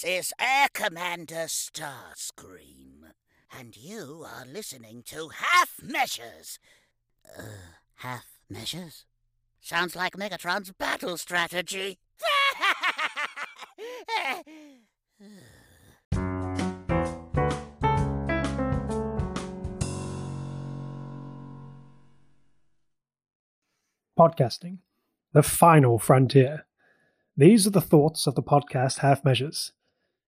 This is Air Commander Starscream, and you are listening to Half Measures. Uh, half measures? Sounds like Megatron's battle strategy. Podcasting, the final frontier. These are the thoughts of the podcast Half Measures.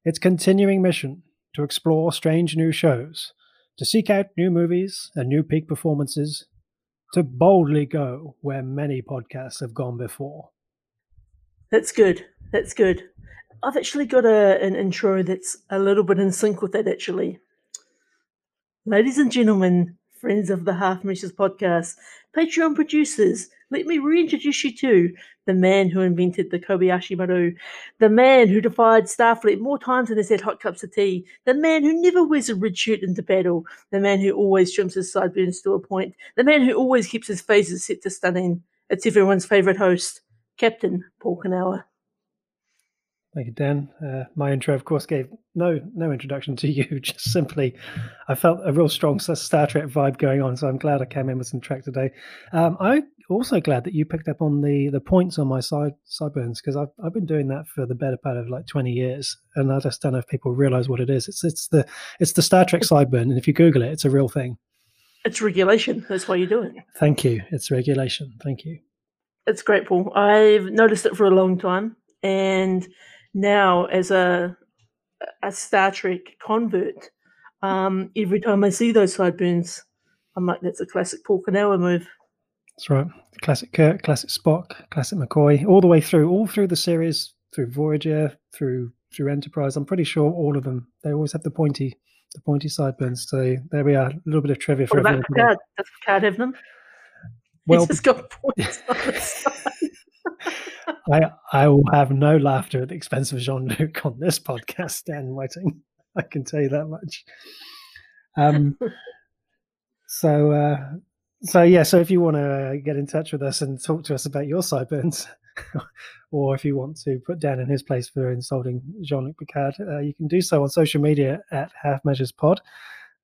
Its continuing mission to explore strange new shows, to seek out new movies and new peak performances, to boldly go where many podcasts have gone before. That's good. That's good. I've actually got a, an intro that's a little bit in sync with that, actually. Ladies and gentlemen, friends of the Half Measures podcast, Patreon producers, let me reintroduce you to the man who invented the Kobayashi Maru, the man who defied Starfleet more times than has said hot cups of tea, the man who never wears a red shirt into battle, the man who always trims his sideburns to a point, the man who always keeps his phasers set to stunning. It's everyone's favourite host, Captain Paul. Thank you, Dan. Uh, my intro, of course, gave no no introduction to you. Just simply, I felt a real strong Star Trek vibe going on, so I'm glad I came in with some track today. Um, I'm also glad that you picked up on the the points on my side sideburns because I've I've been doing that for the better part of like 20 years, and I just don't know if people realize what it is. It's it's the it's the Star Trek sideburn, and if you Google it, it's a real thing. It's regulation. That's why you do it. Thank you. It's regulation. Thank you. It's great, Paul. I've noticed it for a long time, and now as a a Star Trek convert, um, every time I see those sideburns, I'm like, that's a classic Paul move. That's right. Classic Kirk, classic Spock, classic McCoy, all the way through, all through the series, through Voyager, through through Enterprise. I'm pretty sure all of them. They always have the pointy, the pointy sideburns. So there we are. A little bit of trivia for everyone. Picard? Does Picard have them? Well, He's just got points on the side. I I will have no laughter at the expense of Jean Luc on this podcast, Dan Whiting. I can tell you that much. Um, so uh, so yeah, so if you want to get in touch with us and talk to us about your sideburns, or if you want to put Dan in his place for insulting Jean Luc Picard, uh, you can do so on social media at Half Measures Pod,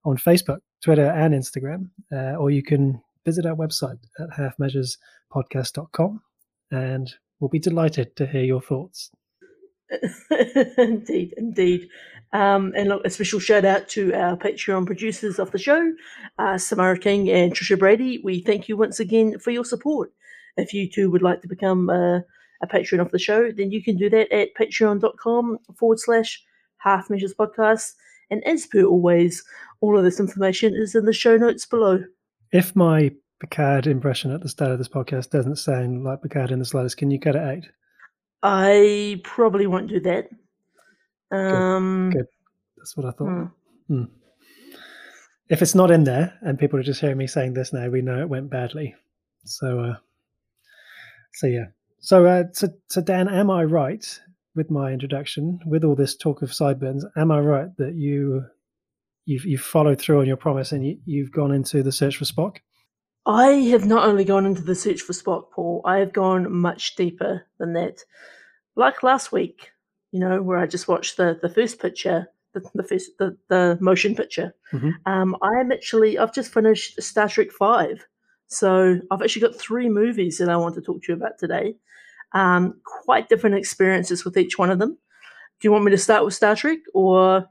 on Facebook, Twitter, and Instagram, uh, or you can visit our website at halfmeasurespodcast.com, and we'll be delighted to hear your thoughts. indeed, indeed. Um, and look, a special shout out to our Patreon producers of the show, uh, Samara King and Trisha Brady. We thank you once again for your support. If you too would like to become uh, a patron of the show, then you can do that at patreon.com forward slash half measures podcast. And as per always, all of this information is in the show notes below. If my Picard impression at the start of this podcast doesn't sound like Picard in the slightest, can you cut it out? I probably won't do that. Um, Good. That's what I thought. Hmm. If it's not in there and people are just hearing me saying this now, we know it went badly. So, uh, so yeah. So, uh, so, so Dan, am I right with my introduction, with all this talk of sideburns? Am I right that you you've you've followed through on your promise and you, you've gone into the search for Spock? I have not only gone into the search for Spock, Paul, I have gone much deeper than that. Like last week, you know, where I just watched the, the first picture, the, the first the, the motion picture. Mhm. Um, I am actually I've just finished Star Trek Five. So I've actually got three movies that I want to talk to you about today. Um, quite different experiences with each one of them. Do you want me to start with Star Trek or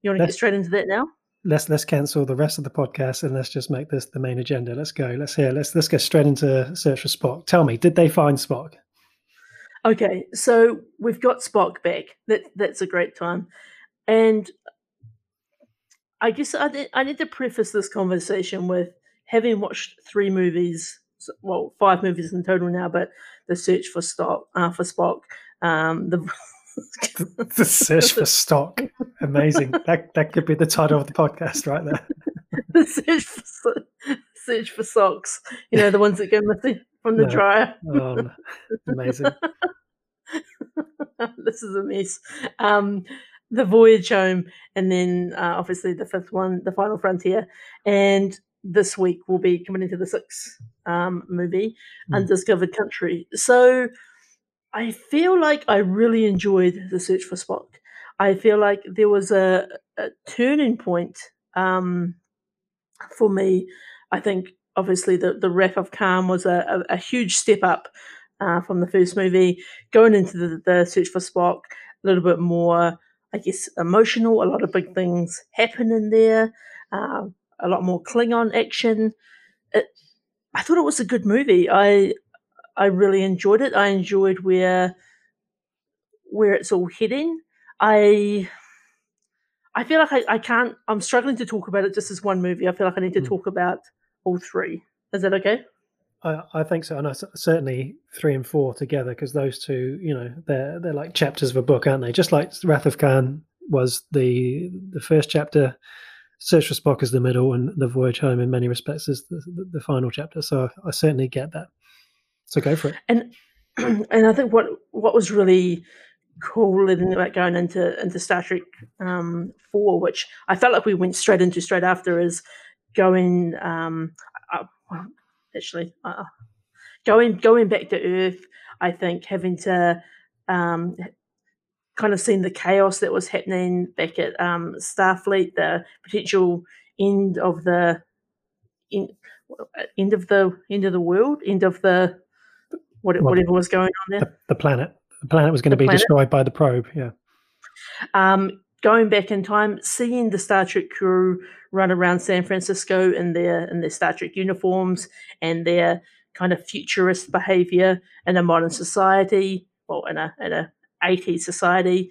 you want to get straight into that now? Let's let's cancel the rest of the podcast and let's just make this the main agenda. Let's go. Let's hear. Let's let's go straight into search for Spock. Tell me, did they find Spock? Okay, so we've got Spock back. That that's a great time, and I guess I I need to preface this conversation with having watched three movies, well, five movies in total now, but the search for Spock, uh, for Spock, um, the the search for stock. Amazing. that that could be the title of the podcast right there. the search for search for socks. You know, the ones that go missing from the No. dryer. Oh, no. amazing. this is a mess. Um, the voyage home, and then uh, obviously the fifth one, the final frontier, and this week we'll be coming into the sixth um, movie, Mm. Undiscovered Country. So I feel like I really enjoyed the search for Spock. I feel like there was a, a turning point um, for me. I think obviously the the Wrath of Khan was a, a, a huge step up uh, from the first movie, going into the, the search for Spock, a little bit more, I guess, emotional. A lot of big things happen in there. Uh, a lot more Klingon action. It, I thought it was a good movie. I I really enjoyed it. I enjoyed where where it's all heading. I I feel like I, I can't. I'm struggling to talk about it just as one movie. I feel like I need to mm. talk about all three. Is that okay? I, I think so, and I, certainly three and four together because those two, you know, they're they're like chapters of a book, aren't they? Just like Wrath of Khan was the the first chapter, Search for Spock is the middle, and The Voyage Home in many respects is the, the, the final chapter. So I, I certainly get that. So go for it. And and I think what what was really cool in about going into into Star Trek um, four, which I felt like we went straight into straight after, is going. Um, uh, actually, uh, going going back to Earth. I think having to um, kind of seen the chaos that was happening back at um, Starfleet, the potential end of the end, end of the end of the world, end of the what, whatever was going on there. The, the planet. The planet was going to be planet. destroyed by the probe. Yeah. Um, going back in time, seeing the Star Trek crew run around San Francisco in their in their Star Trek uniforms and their kind of futurist behavior in a modern society, well, in a in a 80s society,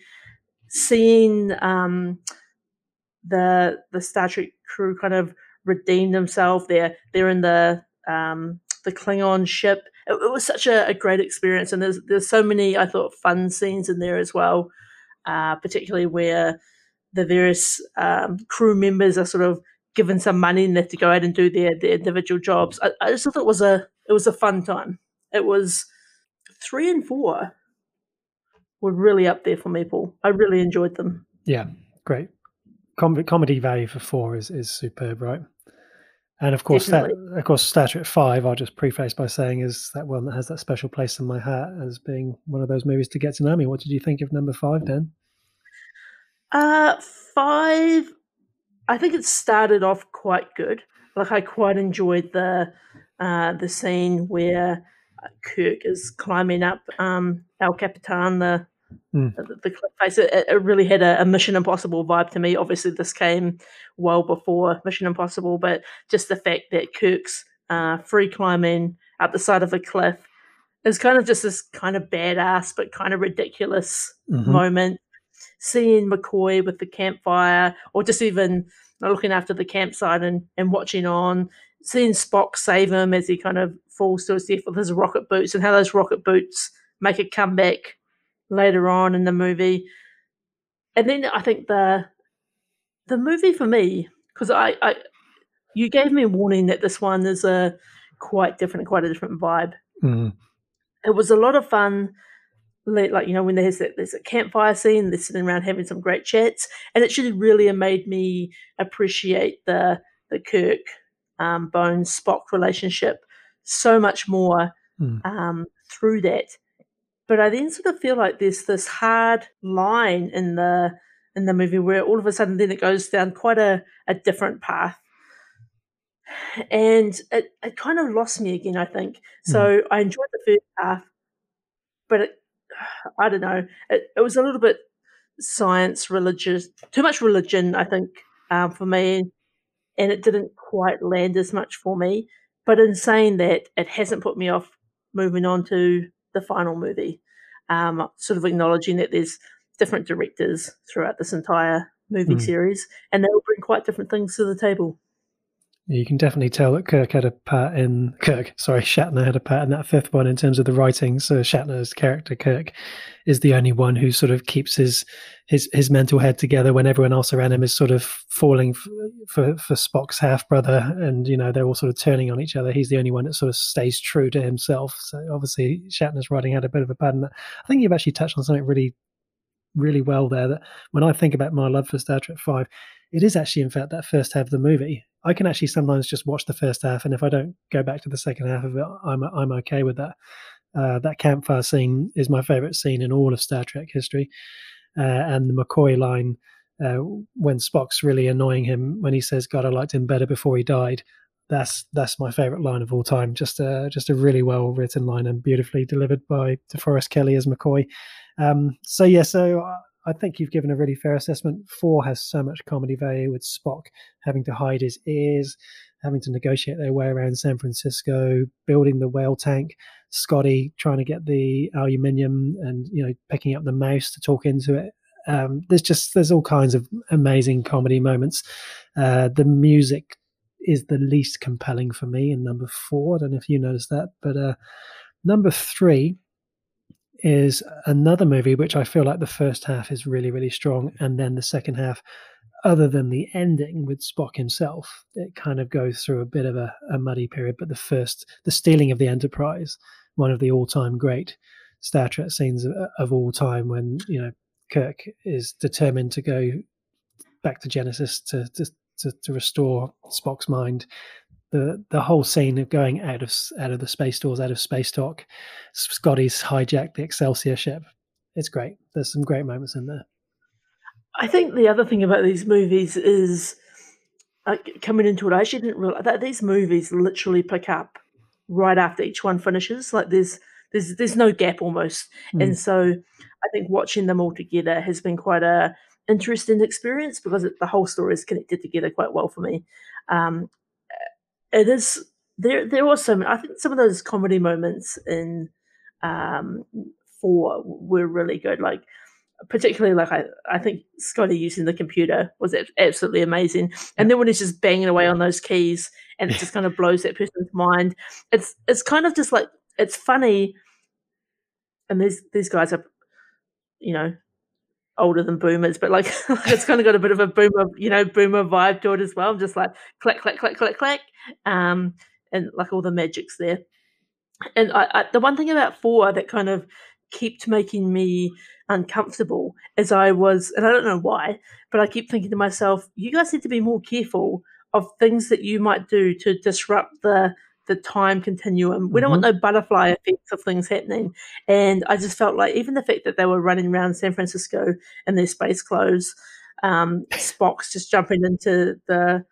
seeing um, the the Star Trek crew kind of redeem themselves. They're they're in the um, the Klingon ship. It, it was such a, a, great experience, and there's there's so many I thought fun scenes in there as well, uh, particularly where the various um, crew members are sort of given some money and they have to go out and do their their individual jobs. I, I just thought it was a it was a fun time. It was three and four were really up there for me, Paul. I really enjoyed them. Yeah, great. Com- comedy value for four is is superb, right? And of course, that, of course, Star Trek Five. I'll just preface by saying is that one that has that special place in my heart as being one of those movies to get to know me. What did you think of number five, Dan? Uh, five. I think it started off quite good. Like I quite enjoyed the uh, the scene where Kirk is climbing up um, El Capitan, the Mm. The, the cliff face, it, it really had a, a, Mission Impossible vibe to me. Obviously, this came well before Mission Impossible, but just the fact that Kirk's uh, free climbing up the side of a cliff is kind of just this kind of badass but kind of ridiculous mm-hmm. moment. Seeing McCoy with the campfire, or just even looking after the campsite and, and watching on, seeing Spock save him as he kind of falls to his death with his rocket boots, and how those rocket boots make a comeback later on in the movie. And then I think the the movie for me, because I, I you gave me a warning that this one is a quite different, quite a different vibe. Mm. It was a lot of fun. Like you know, when there's a, there's a campfire scene, they're sitting around having some great chats, and it actually really made me appreciate the the Kirk um, Bones Spock relationship so much more mm. um, through that. But I then sort of feel like there's this hard line in the in the movie where all of a sudden then it goes down quite a, a different path. And it, it kind of lost me again, I think. So mm. I enjoyed the first half, but it, I don't know. It, it was a little bit science, religious, too much religion, I think, um, for me. And it didn't quite land as much for me. But in saying that, it hasn't put me off moving on to the final movie, um, sort of acknowledging that there's different directors throughout this entire movie mm. series, and they will bring quite different things to the table. You can definitely tell that Kirk had a part in Kirk. Sorry, Shatner had a part in that fifth one in terms of the writing. So Shatner's character Kirk is the only one who sort of keeps his his his mental head together when everyone else around him is sort of falling for for, for Spock's half brother, and you know they're all sort of turning on each other. He's the only one that sort of stays true to himself. So obviously Shatner's writing had a bit of a part in that. I think you've actually touched on something really really well there. That when I think about my love for Star Trek Five, it is actually in fact that first half of the movie I can actually sometimes just watch the first half, and if I don't go back to the second half of it, I'm I'm okay with that. Uh, that campfire scene is my favorite scene in all of Star Trek history. uh, and the McCoy line uh, when Spock's really annoying him when he says, "God, I liked him better before he died." That's that's my favorite line of all time. Just a just a really well written line and beautifully delivered by DeForest Kelley as McCoy. Um, so yeah, so I think you've given a really fair assessment. Four has so much comedy value with Spock having to hide his ears, having to negotiate their way around San Francisco, building the whale tank, Scotty trying to get the aluminium and you know picking up the mouse to talk into it. Um, there's just there's all kinds of amazing comedy moments. Uh, the music is the least compelling for me in number four. I don't know if you noticed that, but uh, number three is another movie which I feel like the first half is really really strong, and then the second half other than the ending with Spock himself, it kind of goes through a bit of a, a muddy period. But the first, the stealing of the Enterprise, one of the all-time great Star Trek scenes of, of all time, when you know Kirk is determined to go back to Genesis to to, to, to restore Spock's mind. The the whole scene of going out of out of the space doors, out of Spacedock, Scotty's hijacked the Excelsior ship. It's great. There's some great moments in there. I think the other thing about these movies is uh, coming into it. I actually didn't realize that these movies literally pick up right after each one finishes. Like there's there's there's no gap almost, mm. and so I think watching them all together has been quite a interesting experience because it, the whole story is connected together quite well for me. Um, it is there. There was some. I think some of those comedy moments in um, four were really good. Like particularly like I, I think Scotty using the computer was absolutely amazing. And then when he's just banging away on those keys and it just kind of blows that person's mind, it's it's kind of just like it's funny. And these these guys are, you know, older than boomers, but like it's kind of got a bit of a boomer, you know, boomer vibe to it as well. I'm just like click, click, click, click, click, um, and like all the magics there. And I, I, the one thing about four that kind of kept making me uncomfortable as I was, and I don't know why, but I keep thinking to myself, you guys need to be more careful of things that you might do to disrupt the the time continuum. We don't want mm-hmm. no butterfly effects of things happening. And I just felt like even the fact that they were running around San Francisco in their space clothes, um, Spock's just jumping into the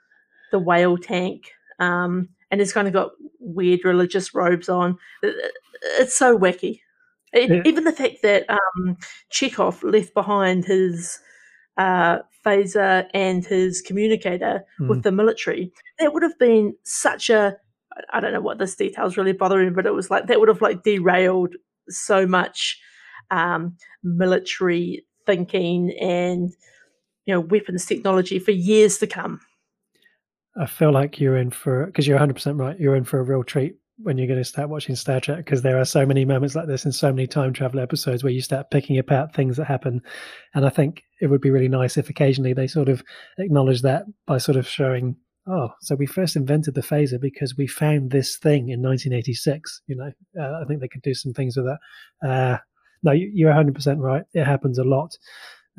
the whale tank, um, and he's kind of got weird religious robes on. It's so wacky. Yeah. Even the fact that um, Chekov left behind his uh, phaser and his communicator mm. with the military, that would have been such a I don't know what this detail is really bothering, but it was like that would have like derailed so much um, military thinking and you know weapons technology for years to come. I feel like you're in for because you're 100 percent right. You're in for a real treat when you're going to start watching Star Trek because there are so many moments like this in so many time travel episodes where you start picking apart things that happen. And I think it would be really nice if occasionally they sort of acknowledge that by sort of showing, oh, so we first invented the phaser because we found this thing in 1986. You know, uh, I think they could do some things with that. Uh, no, you're 100% right. It happens a lot.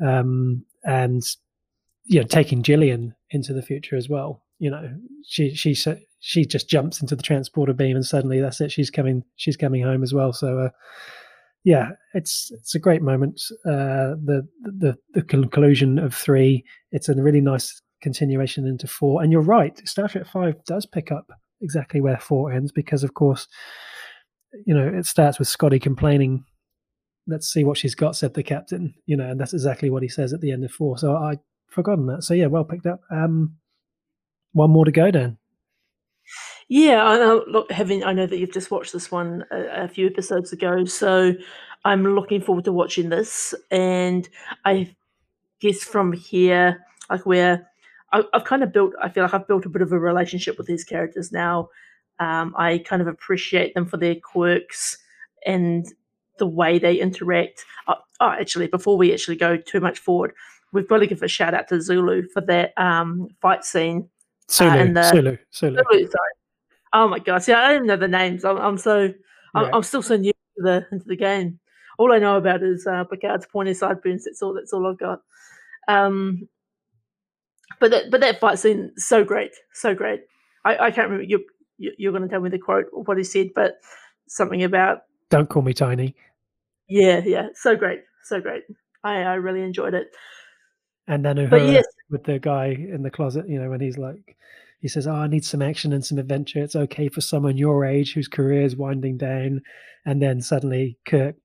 Um, and, you know, taking Gillian into the future as well. You know, she she she just jumps into the transporter beam and suddenly that's it she's coming she's coming home as well so uh, yeah it's it's a great moment uh, the the the conclusion of three it's a really nice continuation into four. And you're right star trek five does pick up exactly where four ends because of course you know it starts with scotty complaining let's see what she's got said the captain you know and that's exactly what he says at the end of four. So i forgotten that. So yeah well picked up. Um one more to go then yeah, I know, look, having I know that you've just watched this one a, a few episodes ago, so I'm looking forward to watching this. And I guess from here, like where I, I've kind of built, I feel like I've built a bit of a relationship with these characters now. Um, I kind of appreciate them for their quirks and the way they interact. Oh, oh, actually, before we actually go too much forward, we've got to give a shout out to Zulu for that um, fight scene. Sulu, uh, the, Sulu, Sulu. Sulu. Sorry, Oh my gosh! Yeah, I don't know the names. I'm, I'm so I'm, I'm, still so new to the into the game. All I know about is uh, Picard's pointy sideburns. That's all. That's all I've got. Um, but that but that fight scene so great, so great. I, I can't remember. You you're going to tell me the quote or what he said, but something about "Don't call me tiny." Yeah, yeah, so great, so great. I, I really enjoyed it. And then yes, with the guy in the closet, you know, when he's like, he says, "Oh, I need some action and some adventure. It's okay for someone your age whose career is winding down." And then suddenly Kirk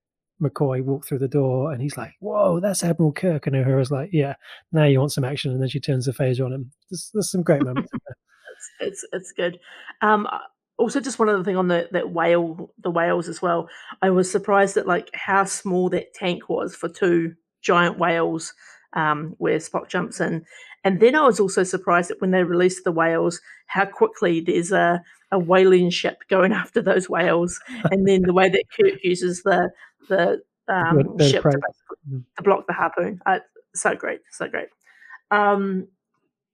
McCoy walked through the door, and he's like, "Whoa, that's Admiral Kirk." And Uhura's like, "Yeah, now you want some action?" And then she turns the phaser on him. There's, there's some great moments. it's it's it's good. Um, uh, also, just one other thing on the that whale, the whales as well. I was surprised at like how small that tank was for two giant whales. Um, where Spock jumps in, and then I was also surprised that when they released the whales, how quickly there's a a whaling ship going after those whales, and then the way that Kirk uses the the um, Bird- bird of ship to, Mhm. to block the harpoon. Uh, so great, so great. Um,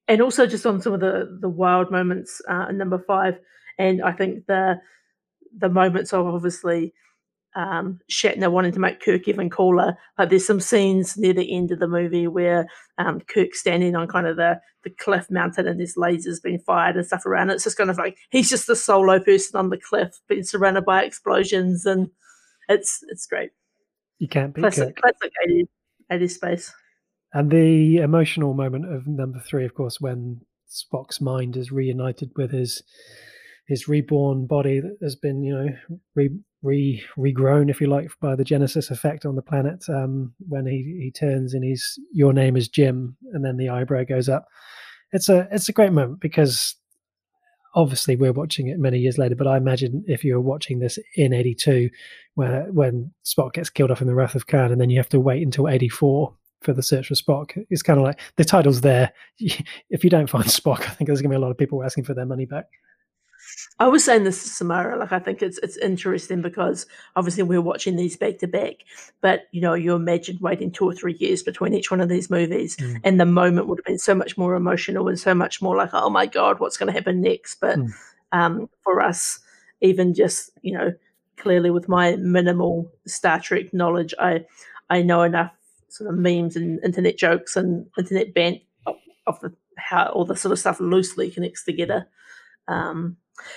and also just on some of the the wild moments uh, in number five, and I think the the moments of obviously um, Shatner wanting to make Kirk even cooler. Like there's some scenes near the end of the movie where um, Kirk's standing on kind of the the cliff mountain and there's lasers being fired and stuff around. It's just kind of like he's just the solo person on the cliff being surrounded by explosions and it's it's great. You can't beat Classic Kirk. classic 80s, 80s space. And the emotional moment of number three, of course, when Spock's mind is reunited with his his reborn body that has been, you know, re, re regrown, if you like, by the Genesis effect on the planet. Um, when he he turns and he's your name is Jim, and then the eyebrow goes up. It's a it's a great moment because obviously we're watching it many years later, but I imagine if you were watching this in '82, when when Spock gets killed off in the Wrath of Khan, and then you have to wait until '84 for the search for Spock. It's kind of like the title's there. If you don't find Spock, I think there's going to be a lot of people asking for their money back. I was saying this to Samara, like I think it's it's interesting because obviously we're watching these back to back, but you know, you imagine waiting two or three years between each one of these movies, Mm. and the moment would have been so much more emotional and so much more like, oh my god, what's going to happen next? But Mm. um, for us, even just you know, clearly with my minimal Star Trek knowledge, I I know enough sort of memes and internet jokes and internet bant of, of the how all the sort of stuff loosely connects together. Um,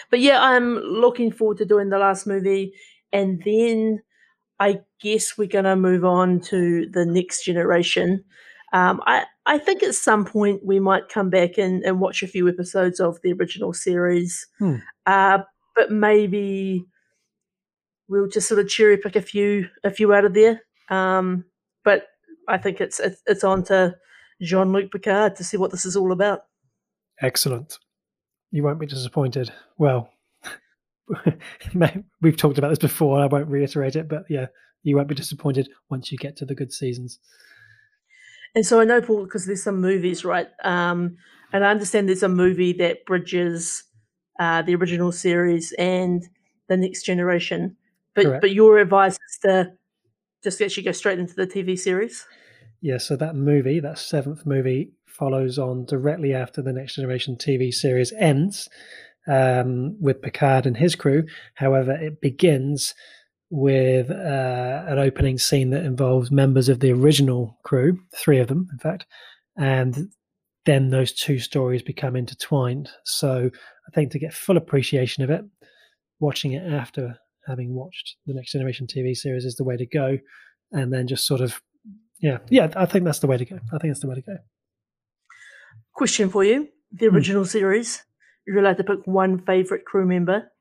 but yeah, I'm looking forward to doing the last movie, and then I guess we're gonna move on to the next generation. Um, I I think at some point we might come back and, and watch a few episodes of the original series, Hmm. uh, but maybe we'll just sort of cherry pick a few a few out of there. Um, but I think it's it's, it's on to Jean Luc Picard to see what this is all about. Excellent. You won't be disappointed. Well, we've talked about this before. I won't reiterate it, but yeah, you won't be disappointed once you get to the good seasons. And so I know, Paul, because there's some movies, right? Um, and I understand there's a movie that bridges uh, the original series and the next generation. But Correct. but your advice is to just actually go straight into the TV series. Yeah, so that movie, that seventh movie, follows on directly after the Next Generation TV series ends um, with Picard and his crew. However, it begins with uh, an opening scene that involves members of the original crew, three of them, in fact, and then those two stories become intertwined. So I think to get full appreciation of it, watching it after having watched the Next Generation TV series is the way to go, and then just sort of yeah, yeah, I think that's the way to go. I think that's the way to go. Question for you: The Hmm. original series. You're allowed to pick one favorite crew member.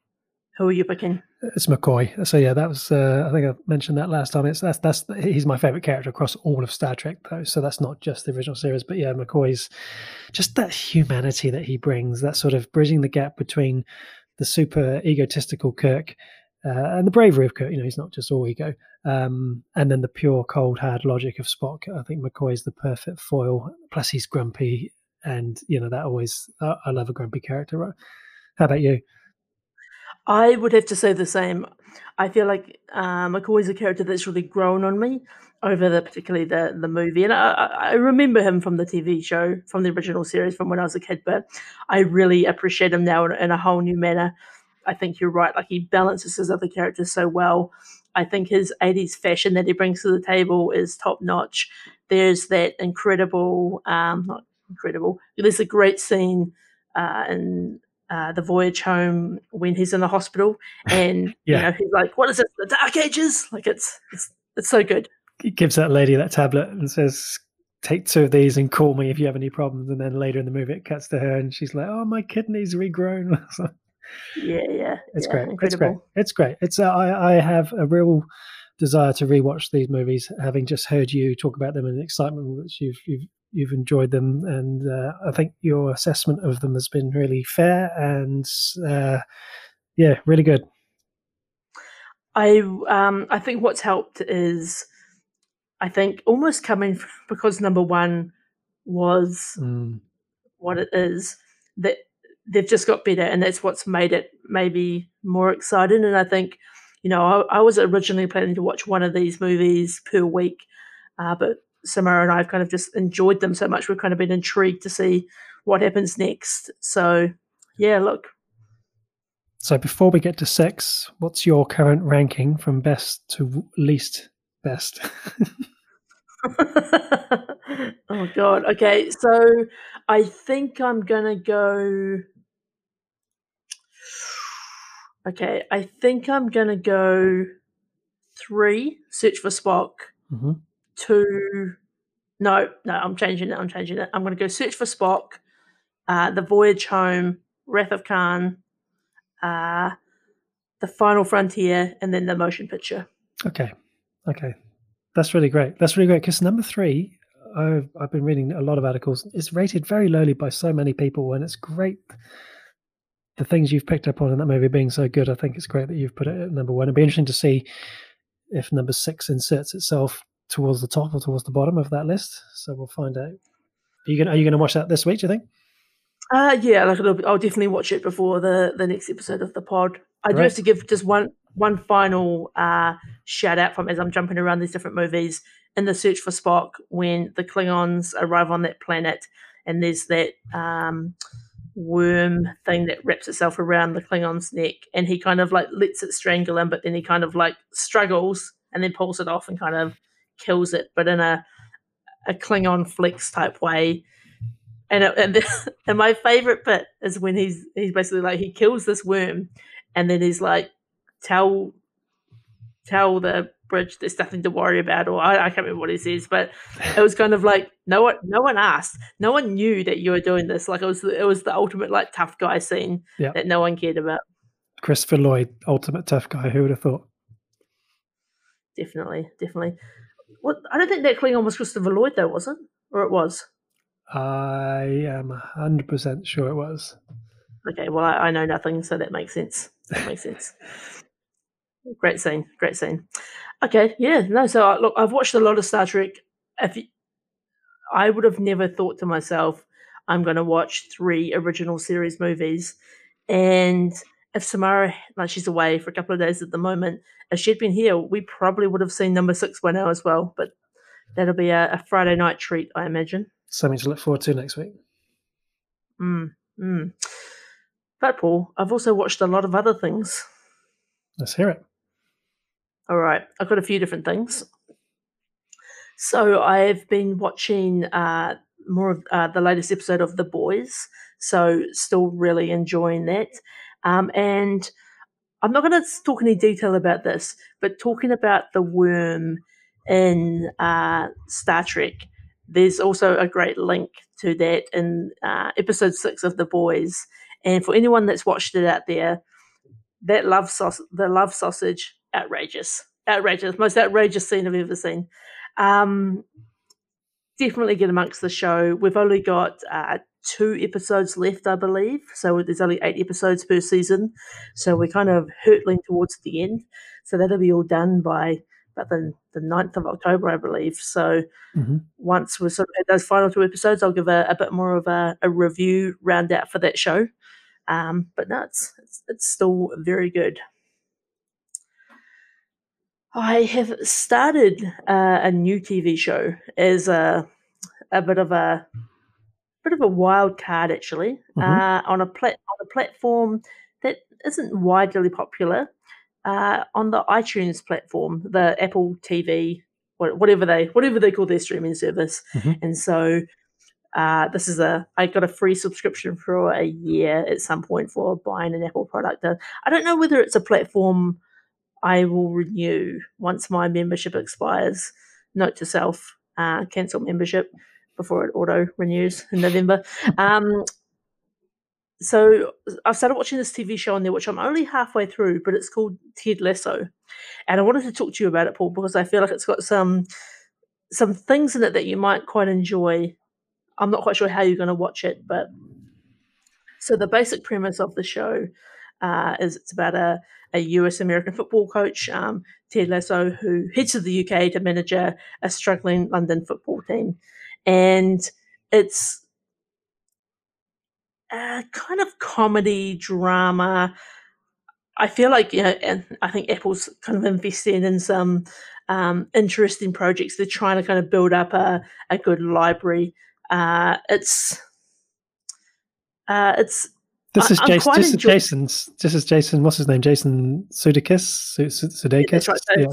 Who are you picking? It's McCoy. So yeah, that was. Uh, I think I mentioned that last time. It's that's that's he's my favorite character across all of Star Trek, though. So that's not just the original series, but yeah, McCoy's just that humanity that he brings, that sort of bridging the gap between the super egotistical Kirk uh, and the bravery of Kirk. You know, he's not just all ego, um, and then the pure cold hard logic of Spock. I think McCoy is the perfect foil. Plus, he's grumpy, and you know that always. I, I love a grumpy character. Right? How about you? I would have to say the same. I feel like uh, McCoy's a character that's really grown on me over the particularly the the movie, and I, I remember him from the TV show, from the original series, from when I was a kid. But I really appreciate him now in, in a whole new manner. I think you're right; like he balances his other characters so well. I think his '80s fashion that he brings to the table is top notch. There's that incredible, um, incredible. There's a great scene uh, in uh, the voyage home when he's in the hospital and Yeah. you know he's like what is it the dark ages like it's it's it's so good he gives that lady that tablet and says, "Take two of these and call me if you have any problems." And then later in the movie, it cuts to her and she's like, "Oh, my kidney's regrown." Yeah, yeah. it's yeah, great. It's great. It's great. It's uh, I I have a real desire to rewatch these movies, having just heard you talk about them and the excitement which you've you've you've enjoyed them, and uh, I think your assessment of them has been really fair and uh, yeah, really good. I um I think what's helped is I think almost coming f- because number one was Mm, what it is that they've just got better and that's what's made it maybe more exciting and i think you know i, I was originally planning to watch one of these movies per week uh, but samara and i've kind of just enjoyed them so much we've kind of been intrigued to see what happens next. So yeah look. So before we get to six, what's your current ranking from best to least best? oh god. Okay so i think i'm gonna go okay i think i'm gonna go three search for spock. Hmm two no no i'm changing it i'm changing it i'm gonna go search for spock uh the voyage home wrath of khan uh the final frontier and then the motion picture Okay, okay, that's really great. That's really great because number three, I've I've been reading a lot of articles. It's rated very lowly by so many people, and it's great. The things you've picked up on in that movie being so good, I think it's great that you've put it at number one. It'd be interesting to see if number six inserts itself towards the top or towards the bottom of that list. So we'll find out. Are you you gonna watch that this week? Do you think? Uh yeah, like it'll I'll definitely watch it before the the next episode of the pod. I do Great. have to give just one one final uh shout out from as I'm jumping around these different movies in the search for Spock when the Klingons arrive on that planet and there's that um worm thing that wraps itself around the Klingon's neck and he kind of like lets it strangle him, but then he kind of like struggles and then pulls it off and kind of kills it, but in a a Klingon flex type way. And it, and, the, and my favorite bit is when he's he's basically like he kills this worm, and then he's like, tell tell the bridge there's nothing to worry about, or I, I can't remember what he says, but it was kind of like no one no one asked, no one knew that you were doing this. Like it was it was the ultimate like tough guy scene Yeah. that no one cared about. Christopher Lloyd, ultimate tough guy. Who would have thought? Definitely, definitely. What I don't think that Klingon was Christopher Lloyd though, was it? Or it was. I am hundred percent sure it was. Okay, well, I, I know nothing, so that makes sense. That makes sense. Great scene, great scene. Okay, yeah, no. So uh, look, I've watched a lot of Star Trek. If y- I would have never thought to myself, I'm going to watch three original series movies, and if Samara, like she's away for a couple of days at the moment, if she'd been here, we probably would have seen number six by now as well. But that'll be a, a Friday night treat, I imagine. Something to look forward to next week. Mm, mm. But Paul, I've also watched a lot of other things. Let's hear it. All right, I've got a few different things. So I've been watching uh, more of uh, the latest episode of The Boys. So still really enjoying that. Um, and I'm not going to talk any detail about this, but talking about the worm in uh, Star Trek, there's also a great link to that in uh, episode six of The Boys. And for anyone that's watched it out there, that love sauce, the love sausage, outrageous, outrageous, most outrageous scene I've ever seen. Um, definitely get amongst the show. We've only got uh, two episodes left, I believe. So there's only eight episodes per season. So we're kind of hurtling towards the end. So that'll be all done by about the, the 9th of October, I believe. So hmm once we're sort of at those final two episodes, I'll give a, a bit more of a, a review round out for that show. Um, but no, it's, it's, it's still very good. I have started uh, a new TV show as a a bit of a bit of a wild card actually Mhm. uh, on a plat on a platform that isn't widely popular uh, on the iTunes platform, the Apple TV, whatever they whatever they call their streaming service. Mhm. And so uh, this is a I got a free subscription for a year at some point for buying an Apple product. Uh, I don't know whether it's a platform I will renew once my membership expires. note to self: uh, cancel membership before it auto renews in November. Um, so I've started watching this TV show on there, which I'm only halfway through, but it's called Ted Lasso, and I wanted to talk to you about it, Paul, because I feel like it's got some some things in it that you might quite enjoy. I'm not quite sure how you're going to watch it, but so the basic premise of the show uh, is it's about a, a US American football coach, um, Ted Lasso, who heads to the UK to manage a, a struggling London football team, and it's a kind of comedy drama. I feel like you know, and I think Apple's kind of investing in some um, interesting projects. They're trying to kind of build up a, a good library. Uh, it's uh, it's this is I'm Jason. This is enjoy- Jason's. This is Jason. What's his name? Jason Sudeikis. Su- Su- Sudeikis. that's right. So Yeah.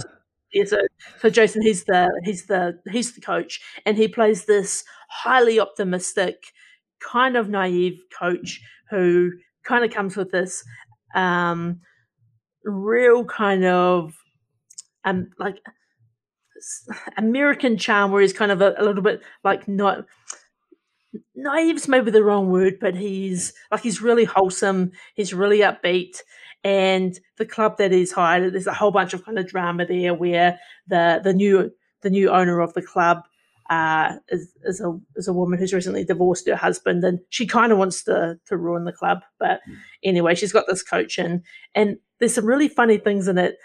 Yeah, so, so Jason, he's the he's the he's the coach, and he plays this highly optimistic, kind of naive coach who kind of comes with this um, real kind of um like American charm, where he's kind of a, a little bit like not naive's maybe the wrong word, but he's like he's really wholesome. He's really upbeat, and the club that he's hired, there's a whole bunch of kind of drama there where the the new the new owner of the club uh, is is a is a woman who's recently divorced her husband, and she kind of wants to to ruin the club. But anyway, she's got this coach, and and there's some really funny things in it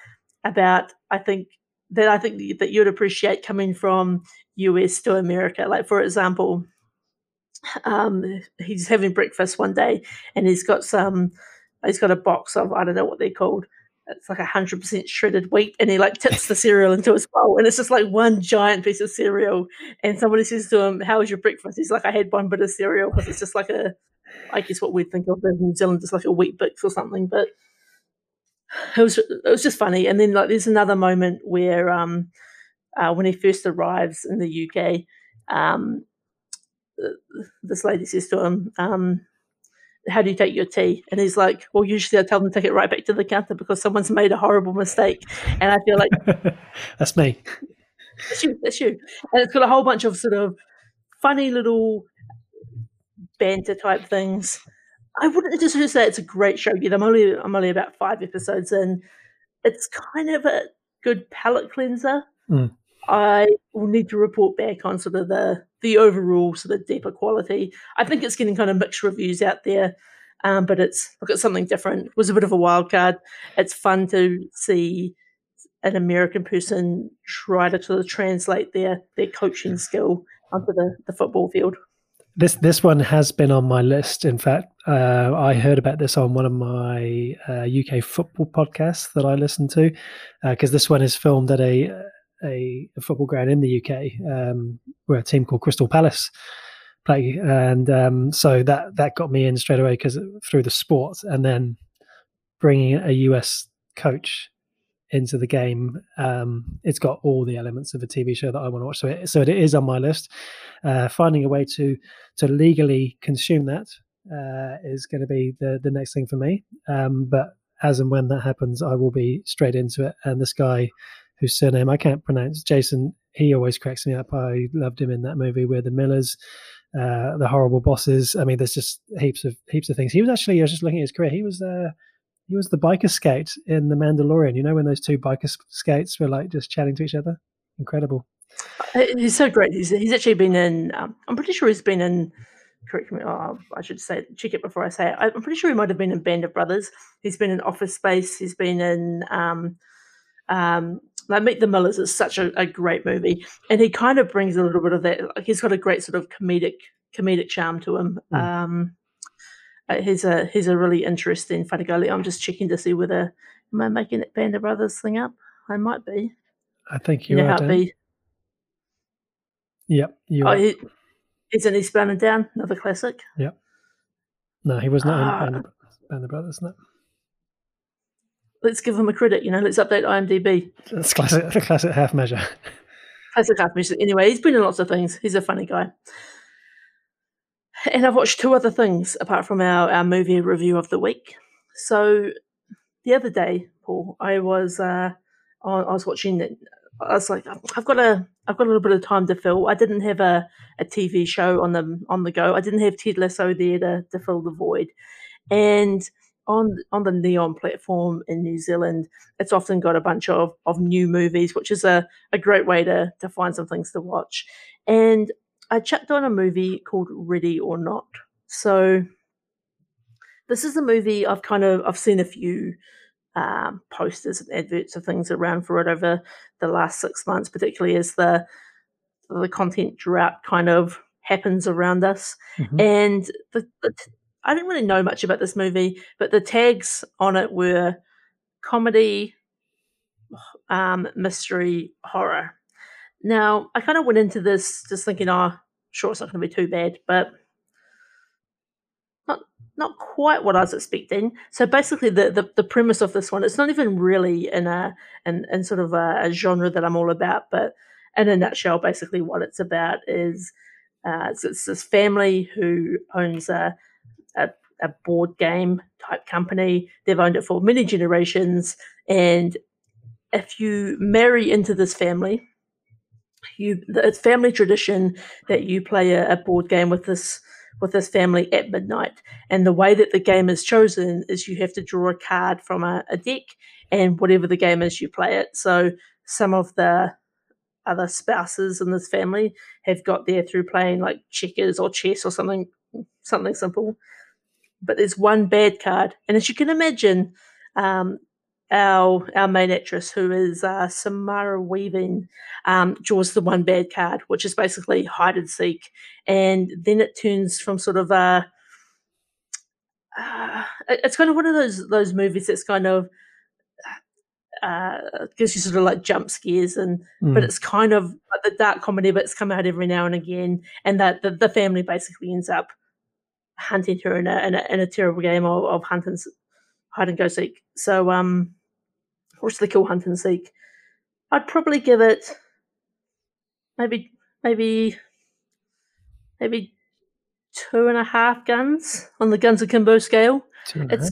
about I think that I think that you'd appreciate coming from US to America. Like for example, um, he's having breakfast one day and he's got some he's got a box of I don't know what they're called. It's like a hundred percent shredded wheat, and he like tips the cereal into his bowl, and it's just like one giant piece of cereal. And somebody says to him, "How was your breakfast?" He's like, "I had one bit of cereal because it's just like a, I guess what we'd think of in New Zealand, just like a Weet-Bix or something." But it was it was just funny. And then like there's another moment where um, uh, when he first arrives in the UK, um, this lady says to him, um, "How do you take your tea?" And he's like, "Well, usually I tell them to take it right back to the counter because someone's made a horrible mistake." And I feel like That's me. that's you, that's you. And it's got a whole bunch of sort of funny little banter type things. I wouldn't just say it's a great show yet. I'm only I'm only about five episodes in. It's kind of a good palate cleanser. Mm. I will need to report back on sort of the the overall sort of deeper quality. I think it's getting kind of mixed reviews out there, um, but it's look at something different. It was a bit of a wild card. It's fun to see an American person try to sort of translate their their coaching skill onto the, the football field. This this one has been on my list. In fact, uh, I heard about this on one of my uh, UK football podcasts that I listen to, because this one is filmed at a, a a football ground in the UK, um, where a team called Crystal Palace play, and um, so that that got me in straight away because through the sport, and then bringing a US coach into the game, um, it's got all the elements of a TV show that I want to watch. So it, so it is on my list. Uh, finding a way to to legally consume that uh, is going to be the the next thing for me. Um, but as and when that happens, I will be straight into it. And this guy, whose surname I can't pronounce, Jason, he always cracks me up. I loved him in that movie where the Millers, uh, the horrible bosses. I mean, there's just heaps of heaps of things. He was actually I was just looking at his career. He was uh, he was the biker scout in the Mandalorian. You know when those two biker s- scouts were like just chatting to each other. Incredible. Uh, He's so great. He's he's actually been in. Um, I'm pretty sure he's been in. Correct me. Oh, I should say check it before I say it. I'm pretty sure he might have been in Band of Brothers. He's been in Office Space. He's been in. Um, um, like Meet the Millers is such a, a great movie, and he kind of brings a little bit of that. Like he's got a great sort of comedic comedic charm to him. Mm. Um, uh, he's a he's a really interesting funny guy. I'm just checking to see whether am I making that Band of Brothers thing up. I might be. I think You you know are. how be. Yep, you Oh, are. he, he's in Eastbound and Down, another classic. Yep. No, he was not Ah. in Band of, Band of Brothers. No, Let's give him a credit, you know. Let's update IMDb. that's classic. The classic half measure. Classic half measure. Anyway, he's been in lots of things. He's a funny guy. And I've watched two other things apart from our, our movie review of the week. So the other day, Paul, I was uh, I I was watching it. I was like, I've got a I've got a little bit of time to fill. I didn't have a, a TV show on the on the go. I didn't have Ted Lasso there to, to fill the void. And on on the Neon platform in New Zealand, it's often got a bunch of, of new movies, which is a, a great way to, to find some things to watch. And I checked on a movie called Ready or Not. So this is a movie I've kind of I've seen a few um, posters and adverts of things around for it over the last six months, particularly as the the content drought kind of happens around us. Mm-hmm. And the, the, I didn't really know much about this movie, but the tags on it were comedy, um, mystery, horror. Now, I kind of went into this just thinking, oh, sure, it's not going to be too bad, but not not quite what I was expecting. So basically, the, the, the premise of this one, it's not even really in a in, in sort of a, a, genre that I'm all about, but in a nutshell, basically what it's about is uh, it's, it's, this family who owns a, a, board game type company. They've owned it for many generations, and if you marry into this family, you it's family tradition that you play a, a board game with this with this family at midnight. And the way that the game is chosen is you have to draw a card from a, a, deck, and whatever the game is, you play it. So some of the other spouses in this family have got there through playing like checkers or chess or something something simple. But there's one bad card, and as you can imagine, um, our our main actress, who is uh, Samara Weaving, um, draws the one bad card, which is basically hide and seek, and then it turns from sort of a uh, it's kind of one of those those movies that's kind of uh, gives you sort of like jump scares and mm. but it's kind of the dark comedy but it's come out every now and again and that the, the family basically ends up hunting her in a in a, in a terrible game of, of hunt and hide and go seek so um which they call hunt and seek i'd probably give it maybe maybe maybe two and a half guns on the guns akimbo scale it's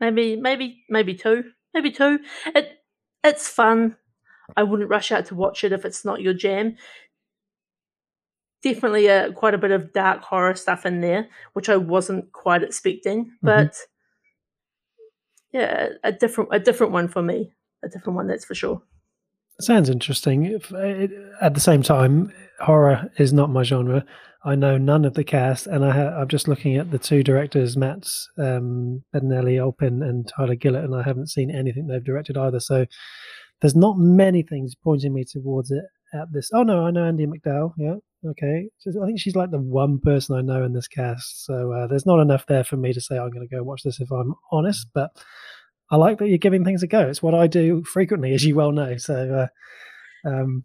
maybe maybe maybe two maybe two. It it's fun. I wouldn't rush out to watch it if it's not your jam. Definitely a, quite a bit of dark horror stuff in there, which I wasn't quite expecting. Mm-hmm. But yeah, a different a different one for me. A different one, that's for sure. Sounds interesting. At the same time, horror is not my genre. I know none of the cast, and I ha- I'm just looking at the two directors, Matt um, Bettinelli Olpin and Tyler Gillett, and I haven't seen anything they've directed either. So there's not many things pointing me towards it at this. Oh no, I know Andie MacDowell. Yeah, okay. I think she's like the one person I know in this cast. So uh, there's not enough there for me to say I'm going to go watch this if I'm honest. But I like that you're giving things a go. It's what I do frequently, as you well know. So. Uh, um,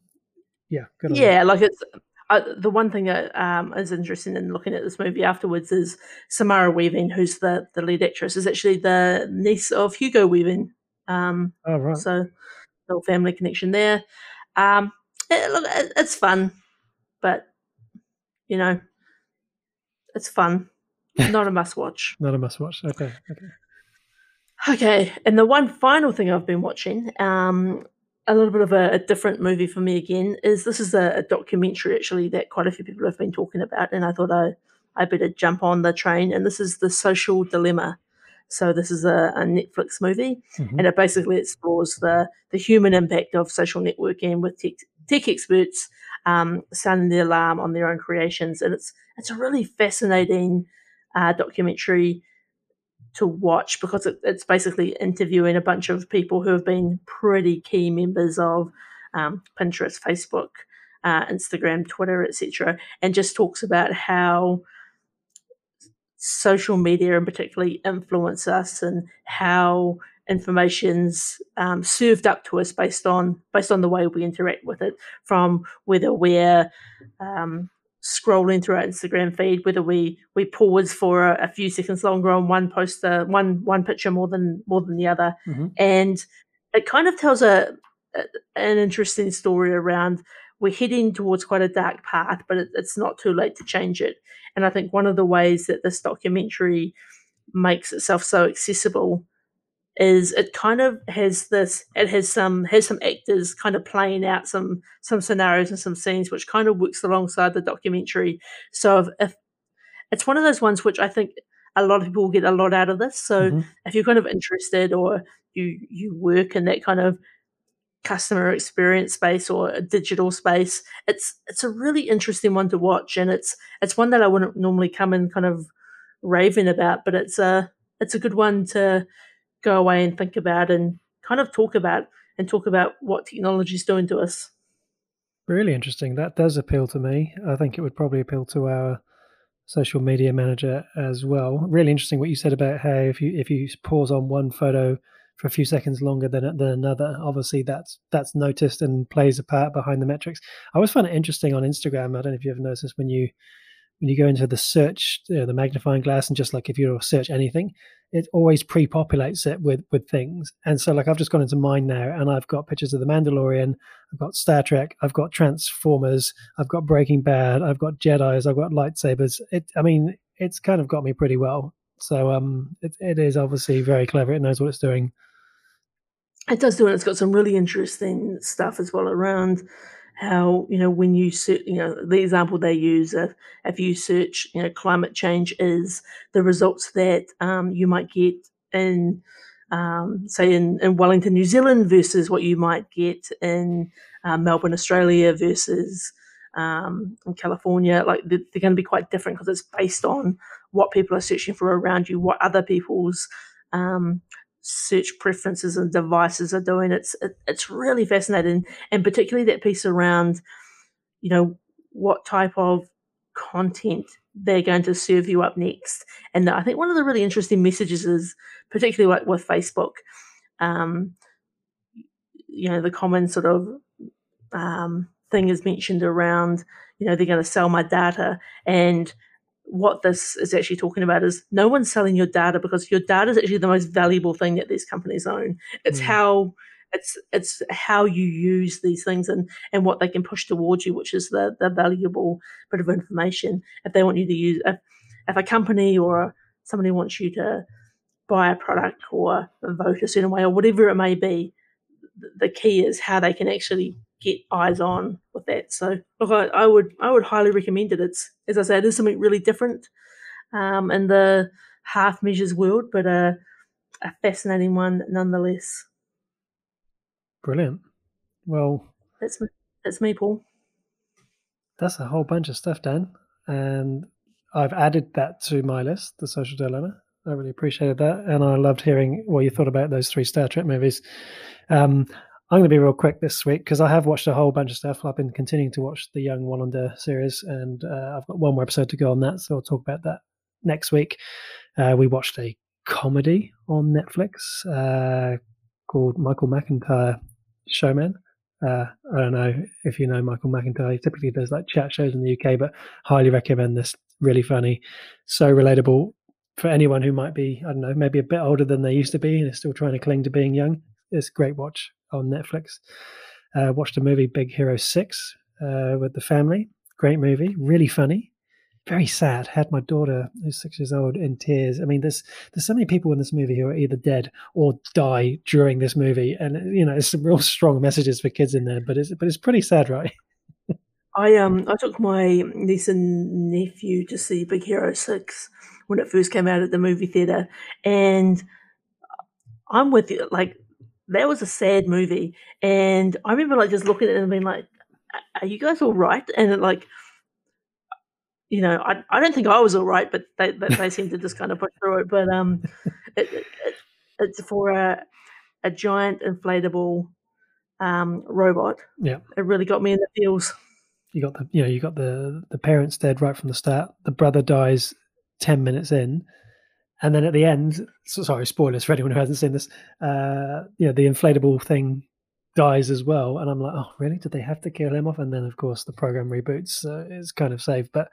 yeah, yeah, like it's uh, the one thing that um, is interesting in looking at this movie afterwards is Samara Weaving, who's the, the lead actress, is actually the niece of Hugo Weaving. Um, oh, right. So, little family connection there. Um, it, look, it, it's fun, but, you know, it's fun. Not a must watch. Not a must watch. Okay. Okay. Okay, and the one final thing I've been watching um, a little bit of a, a, different movie for me again is this is a, a, documentary actually that quite a few people have been talking about and i thought i i better jump on the train and this is the social dilemma so this is a, a netflix movie mm-hmm. and it basically explores the the human impact of social networking with tech, tech experts um, sounding the alarm on their own creations and it's it's a really fascinating uh, documentary to watch because it, it's basically interviewing a bunch of people who have been pretty key members of um, Pinterest, Facebook, uh, Instagram, Twitter, etc., and just talks about how social media and particularly influence us and how information's um, served up to us based on based on the way we interact with it from whether we're um, scrolling through our Instagram feed, whether we we pause for a, a few seconds longer on one poster, one one picture more than more than the other, mm-hmm. and it kind of tells a, a, an interesting story around we're heading towards quite a dark path, but it, it's not too late to change it. And I think one of the ways that this documentary makes itself so accessible is it kind of has this it has some has some actors kind of playing out some some scenarios and some scenes which kind of works alongside the documentary. So if, if it's one of those ones which i think a lot of people will get a lot out of this. So Mhm. if you're kind of interested or you you work in that kind of customer experience space or a digital space it's it's a really interesting one to watch. And it's it's one that i wouldn't normally come and kind of raving about but it's a it's a good one to go away and think about and kind of talk about and talk about what technology is doing to us Really interesting. That does appeal to me. I think it would probably appeal to our social media manager as well. Really interesting what you said about how if you if you pause on one photo for a few seconds longer than than another, obviously that's that's noticed and plays a part behind the metrics. I always find it interesting on Instagram. I don't know if you ever noticed when you when you go into the search, know, the magnifying glass, and just like if you search anything, it always pre-populates it with with things. And so, like, I've just gone into mine now, and I've got pictures of the Mandalorian, I've got Star Trek, I've got Transformers, I've got Breaking Bad, I've got Jedi's, I've got lightsabers. It, I mean, it's kind of got me pretty well. So, um, it, it is obviously very clever. It knows what it's doing. it does do it it's got some really interesting stuff as well around how you know when you search you know the example they use if, if you search you know climate change is the results that um, you might get in um, say in, in wellington new zealand versus what you might get in uh, melbourne australia versus um, in california like they're, they're going to be quite different because it's based on what people are searching for around you what other people's um, search preferences and devices are doing. It's it, it's really fascinating, and particularly that piece around, you know, what type of content they're going to serve you up next. And I think one of the really interesting messages is, particularly with Facebook, um, you know, the common sort of um, thing is mentioned around, you know, they're going to sell my data and what this is actually talking about is no one's selling your data because your data is actually the most valuable thing that these companies own. It's Mm. how it's it's how you use these things and and what they can push towards you, which is the the valuable bit of information. If they want you to use if, if a company or somebody wants you to buy a product or vote a certain way or whatever it may be, the key is how they can actually get eyes on with that. So look, I, I would I would highly recommend it. It's as I say, it is something really different um, in the half measures world, but a, a fascinating one nonetheless. Brilliant. Well, That's me, that's me, Paul. that's a whole bunch of stuff, Dan. And I've added that to my list, The Social Dilemma. I really appreciated that. And I loved hearing what you thought about those three Star Trek movies. Um, I'm going to be real quick this week because I have watched a whole bunch of stuff. I've been continuing to watch the Young Wallander series, and uh, I've got one more episode to go on that. So I'll talk about that next week. Uh, we watched a comedy on Netflix uh, called Michael McIntyre Showman. Uh, I don't know if you know Michael McIntyre. He typically does like chat shows in the UK, but highly recommend this. Really funny, so relatable for anyone who might be, I don't know, maybe a bit older than they used to be and is still trying to cling to being young. It's a great watch on Netflix. Uh, watched a movie, Big Hero 6, uh, with the family. Great movie, really funny, very sad. Had my daughter, who's six years old, in tears. I mean, there's there's so many people in this movie who are either dead or die during this movie, and you know, some real strong messages for kids in there. But it's but it's pretty sad, right? I um I took my niece and nephew to see Big Hero Six when it first came out at the movie theater, and I'm with you. Like that was a sad movie, and I remember like just looking at it and being like, "Are you guys all right?" And it, like, you know, I I don't think I was all right, but they they, they seem to just kind of push through it. But um, it, it, it, it's for a a giant inflatable um robot. Yeah. It really got me in the feels. You got the you know you got the the parents dead right from the start. The brother dies ten minutes in, and then at the end, so, sorry, spoilers for anyone who hasn't seen this. Uh, you know, the inflatable thing dies as well, and I'm like, oh, really? Did they have to kill him off? And then, of course, the program reboots. So it's kind of saved, but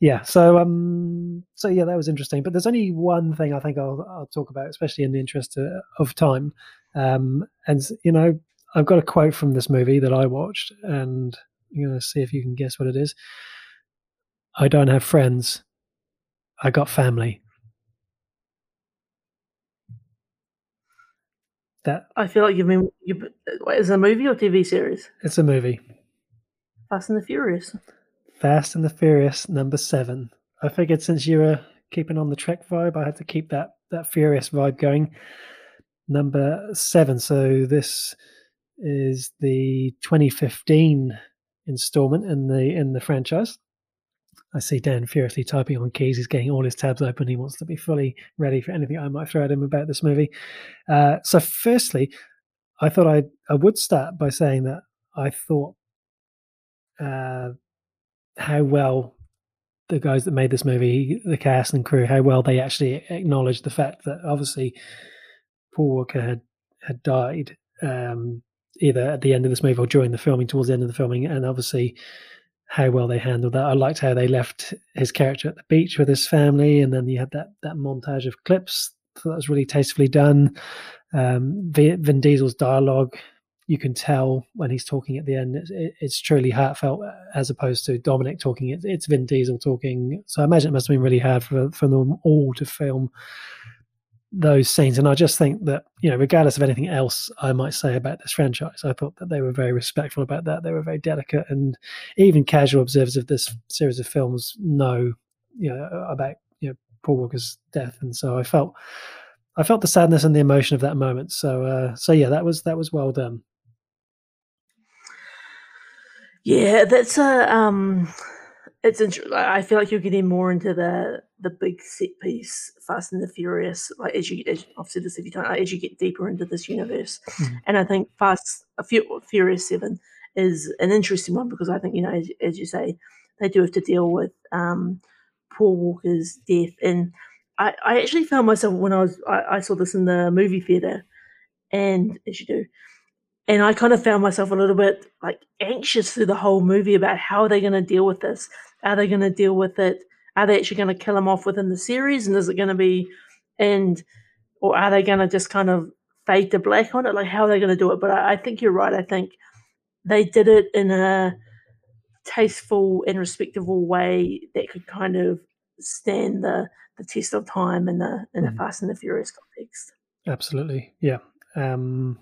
yeah. So um, so yeah, that was interesting. But there's only one thing I think I'll I'll talk about, especially in the interest of, of time. Um, and you know, I've got a quote from this movie that I watched, and I'm going to see if you can guess what it is. I don't have friends. I got family. That I feel like you've been. You've, wait, is it a movie or TV series? it's a movie. Fast and the Furious. Fast and the Furious number seven. I figured since you were keeping on the Trek vibe, I had to keep that that Furious vibe going. Number seven. So this is the 2015 installment in the in the franchise. I see Dan furiously typing on keys. He's getting all his tabs open. He wants to be fully ready for anything I might throw at him about this movie. Uh, so, firstly, I thought I I would start by saying that I thought uh, how well the guys that made this movie, the cast and crew, how well they actually acknowledged the fact that obviously Paul Walker had had died um, either at the end of this movie or during the filming, towards the end of the filming, and obviously how well they handled that. I liked how they left his character at the beach with his family, and then you had that that montage of clips. So that was really tastefully done. Um, Vin Diesel's dialogue, you can tell when he's talking at the end, it's, it's truly heartfelt as opposed to Dominic talking. It, it's Vin Diesel talking. So I imagine it must have been really hard for for them all to film those scenes. And I just think that, you know, regardless of anything else I might say about this franchise, I thought that they were very respectful about that. They were very delicate. And even casual observers of this series of films know, you know, about, you know, Paul Walker's death. And so I felt, I felt the sadness and the emotion of that moment. So, uh, so yeah, that was, that was well done. Yeah, that's a, um, it's interesting. I feel like you're getting more into the the big set piece, Fast and the Furious. Like as you, as I've said this a few times, as you get deeper into this universe, mm-hmm. and I think Fast, a few, Furious Seven is an interesting one because I think you know, as, as you say, they do have to deal with um, Paul Walker's death, and I, I actually found myself when I was I, I saw this in the movie theater, and as you do, and I kind of found myself a little bit like anxious through the whole movie about how are they going to deal with this are they going to deal with it? Are they actually going to kill him off within the series? And is it going to be, and, or are they going to just kind of fade to black on it? Like, how are they going to do it? But I, I think you're right. I think they did it in a tasteful and respectable way that could kind of stand the the test of time in the in the mm. Fast and the Furious context. Absolutely, yeah. Um,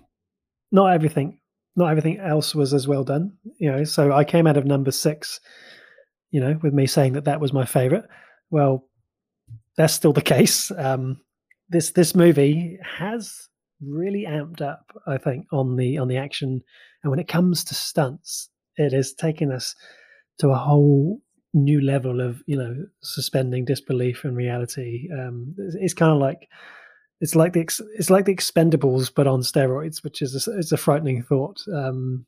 not everything, not everything else was as well done. You know, so I came out of number six you know, with me saying that that was my favorite. Well, that's still the case. Um, this this movie has really amped up, I think, on the on the action, and when it comes to stunts, it has taken us to a whole new level of you know suspending disbelief and reality. Um, it's, it's kind of like it's like the it's like the Expendables but on steroids, which is a, it's a frightening thought. Um,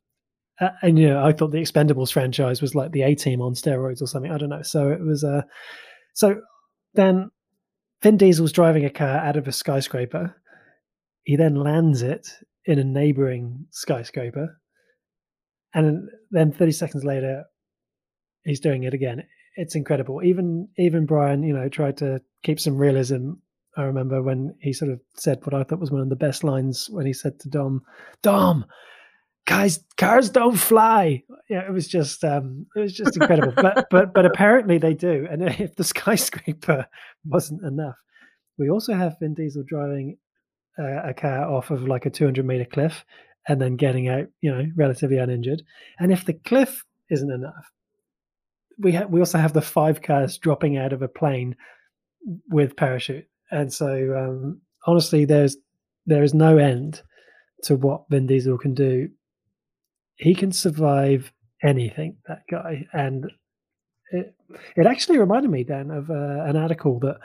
and you know, I thought the Expendables franchise was like the A Team on steroids or something. I don't know. So it was. Uh, so then Vin Diesel's driving a car out of a skyscraper. He then lands it in a neighboring skyscraper, and then 30 seconds later, he's doing it again. It's incredible. Even even Brian, you know, tried to keep some realism. I remember when he sort of said what I thought was one of the best lines when he said to Dom, "Dom, guys cars don't fly. Yeah it was just um it was just incredible. But but but apparently they do and if the skyscraper wasn't enough. We also have vin diesel driving uh, a car off of like a 200 meter cliff and then getting out you know relatively uninjured. And if the cliff isn't enough we have we also have the five cars dropping out of a plane with parachute and so um honestly there's there is no end to what Vin Diesel can do he can survive anything. That guy, and it it actually reminded me then of uh, an article that.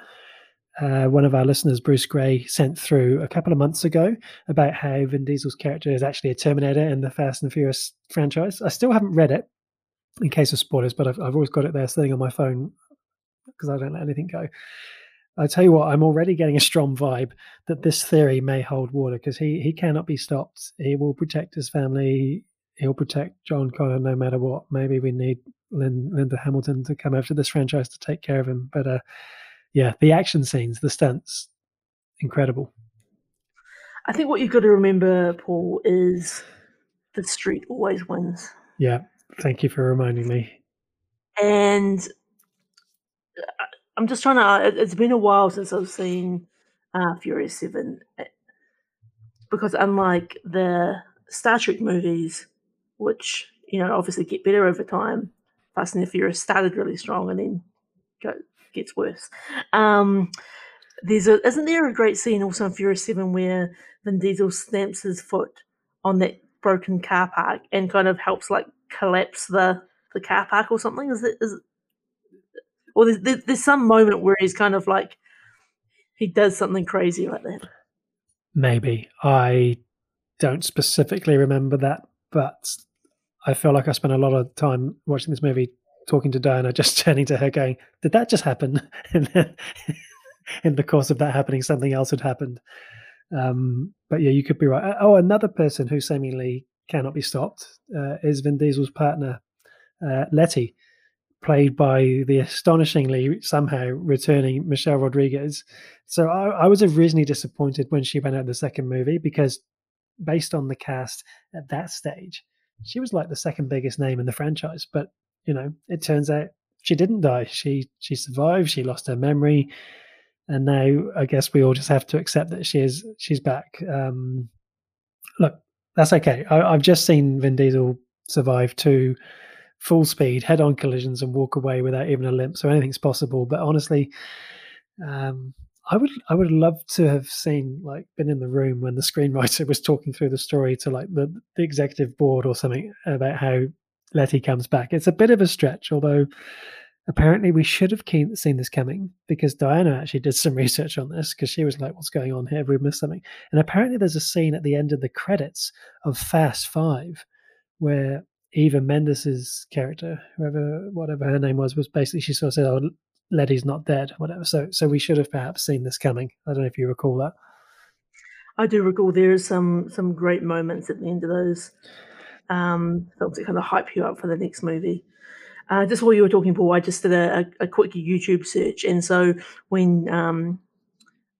Uh, one of our listeners, Bruce Gray, sent through a couple of months ago about how Vin Diesel's character is actually a Terminator in the Fast and Furious franchise. I still haven't read it in case of spoilers, but I've, I've always got it there sitting on my phone because I don't let anything go. I tell you what, I'm already getting a strong vibe that this theory may hold water because he he cannot be stopped. He will protect his family he'll protect John Connor no matter what. Maybe we need Lynn, Linda Hamilton to come after this franchise to take care of him. But uh, yeah, the action scenes, the stunts, incredible. I think what you've got to remember, Paul, is the street always wins. Yeah, thank you for reminding me. And I'm just trying to. It's been a while since I've seen uh, Furious Seven, because unlike the Star Trek movies, which you know obviously get better over time, Fast and the Furious started really strong and then go, gets worse. Um, there's a isn't there a great scene also in Furious Seven where Vin Diesel stamps his foot on that broken car park and kind of helps like collapse the the car park or something? Is it is it, or there's, there's some moment where he's kind of like he does something crazy like that. Maybe I don't specifically remember that, but I feel like I spent a lot of time watching this movie talking to Diana, just turning to her, going, "Did that just happen?" and then in the course of that happening, something else had happened. Um, but yeah, you could be right. Oh, another person who seemingly cannot be stopped uh, is Vin Diesel's partner, uh, Letty, played by the astonishingly somehow returning Michelle Rodriguez. So I, I was originally disappointed when she went out the second movie because, based on the cast at that stage, she was like the second biggest name in the franchise. But you know, it turns out she didn't die. She she survived. She lost her memory, and now I guess we all just have to accept that she is she's back. Um, look, that's okay. I, I've just seen Vin Diesel survive two full speed head-on collisions and walk away without even a limp. So anything's possible. But honestly, um, I would I would love to have seen like been in the room when the screenwriter was talking through the story to like the the executive board or something about how Letty comes back. It's a bit of a stretch, although apparently we should have seen this coming because Diana actually did some research on this because she was like, "What's going on here? Have we missed something." And apparently, there's a scene at the end of the credits of Fast Five where Eva Mendes's character, whoever whatever her name was, was basically she sort of said, "Oh, Letty's not dead," whatever. So so we should have perhaps seen this coming. I don't know if you recall that. I do recall there are some some great moments at the end of those um, films that kind of hype you up for the next movie. Uh, just while you were talking, Paul, I just did a, a, quick YouTube search, and so when um,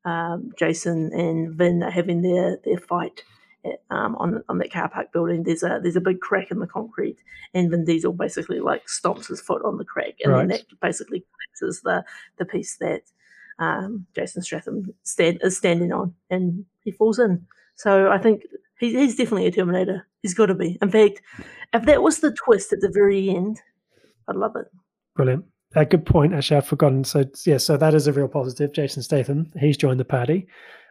um, Jason and Vin are having their their fight um, on on that car park building, there's a there's a big crack in the concrete, and Vin Diesel basically like stomps his foot on the crack, and right. then that basically collapses the the piece that um, Jason Statham stand, is standing on, and he falls in. So I think he's, he's definitely a Terminator. He's got to be. In fact, if that was the twist at the very end, I'd love it. Brilliant. A good point. Actually, I've forgotten. So yeah, so that is a real positive. Jason Statham, he's joined the party.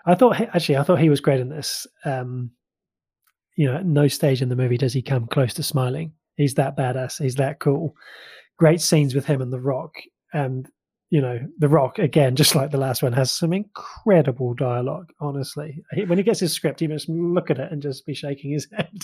I thought actually, I thought he was great in this. Um, you know, at no stage in the movie does he come close to smiling. He's that badass. He's that cool. Great scenes with him and The Rock. And, you know, The Rock, again, just like the last one, has some incredible dialogue, honestly. When he gets his script, he must look at it and just be shaking his head.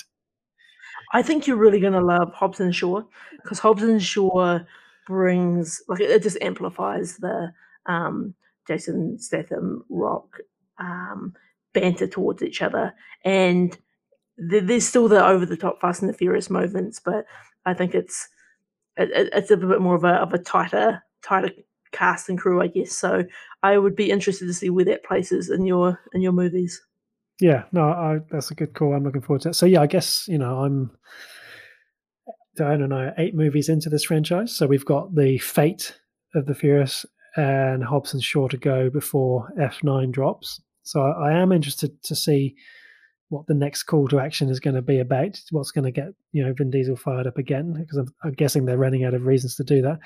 I think you're really going to love Hobbs and Shaw because Hobbs and Shaw brings, like, it just amplifies the um, Jason Statham Rock um, banter towards each other. And there's still the over the top Fast and the Furious moments, but I think it's it, it's a bit more of a of a tighter tighter cast and crew, I guess. So I would be interested to see where that places in your in your movies. Yeah, no, I, that's a good call. I'm looking forward to it. So yeah, I guess you know I'm I are eight movies into this franchise, so we've got the fate of the Furious and Hobbs and Shaw to go before F9 drops. So I, I am interested to see what the next call to action is going to be about, what's going to get you know Vin Diesel fired up again, because I'm, I'm, guessing they're running out of reasons to do that.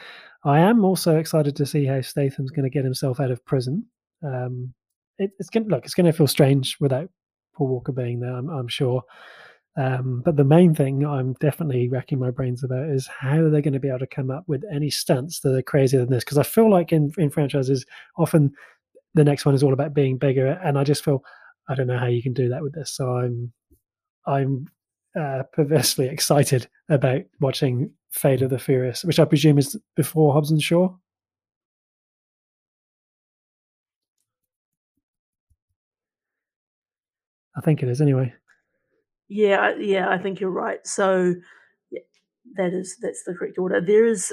I am also excited to see how Statham's going to get himself out of prison. Um, it, it's going to look, it's going to feel strange without Paul Walker being there, I'm, I'm sure. Um, but the main thing I'm definitely racking my brains about is how they're going to be able to come up with any stunts that are crazier than this. Because I feel like in in franchises, often the next one is all about being bigger, and I just feel I don't know how you can do that with this. So I'm I'm uh, perversely excited about watching Fate of the Furious, which I presume is before Hobbs and Shaw. I think it is anyway. Yeah, yeah, I think you're right. So yeah, that is that's the correct order. There is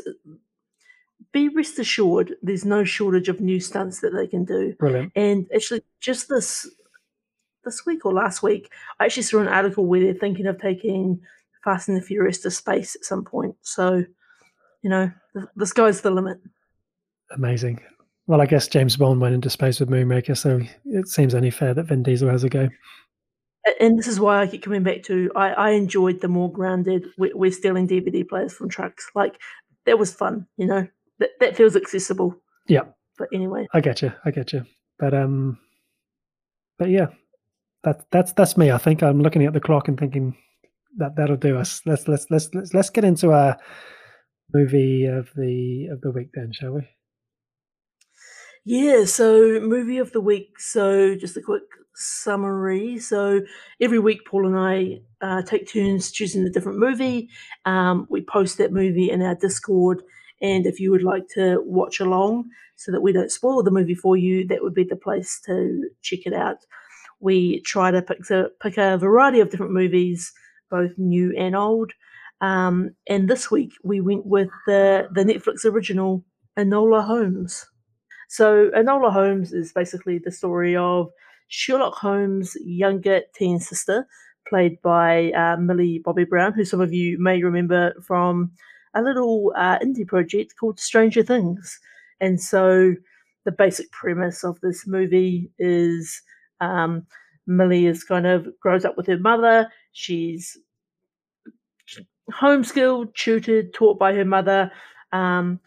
be rest assured there's no shortage of new stunts that they can do. Brilliant. And actually just this this week or last week, I actually saw an article where they're thinking of taking Fast and the Furious to space at some point. So, you know, the, the sky's the limit. Amazing. Well, I guess James Bond went into space with Moonraker, so it seems only fair that Vin Diesel has a go. and this is why I keep coming back to I, I enjoyed the more grounded. We're, we're stealing DVD players from trucks. Like that was fun, you know. That that feels accessible. Yeah. But anyway, I get you. I get you. But um, but yeah, that that's that's me. I think I'm looking at the clock and thinking that that'll do us. Let's let's let's let's let's get into our movie of the of the week then, shall we? Yeah, so movie of the week. So just a quick summary. So every week, Paul and I uh, take turns choosing a different movie. Um, we post that movie in our Discord, and if you would like to watch along, so that we don't spoil the movie for you, that would be the place to check it out. We try to pick a, pick a variety of different movies, both new and old. Um, and this week we went with the the Netflix original Enola Holmes. So Enola Holmes is basically the story of Sherlock Holmes' younger teen sister, played by uh, Millie Bobby Brown, who some of you may remember from a little uh, indie project called Stranger Things. And so the basic premise of this movie is um, Millie is kind of grows up with her mother. She's homeschooled, tutored, taught by her mother. Um,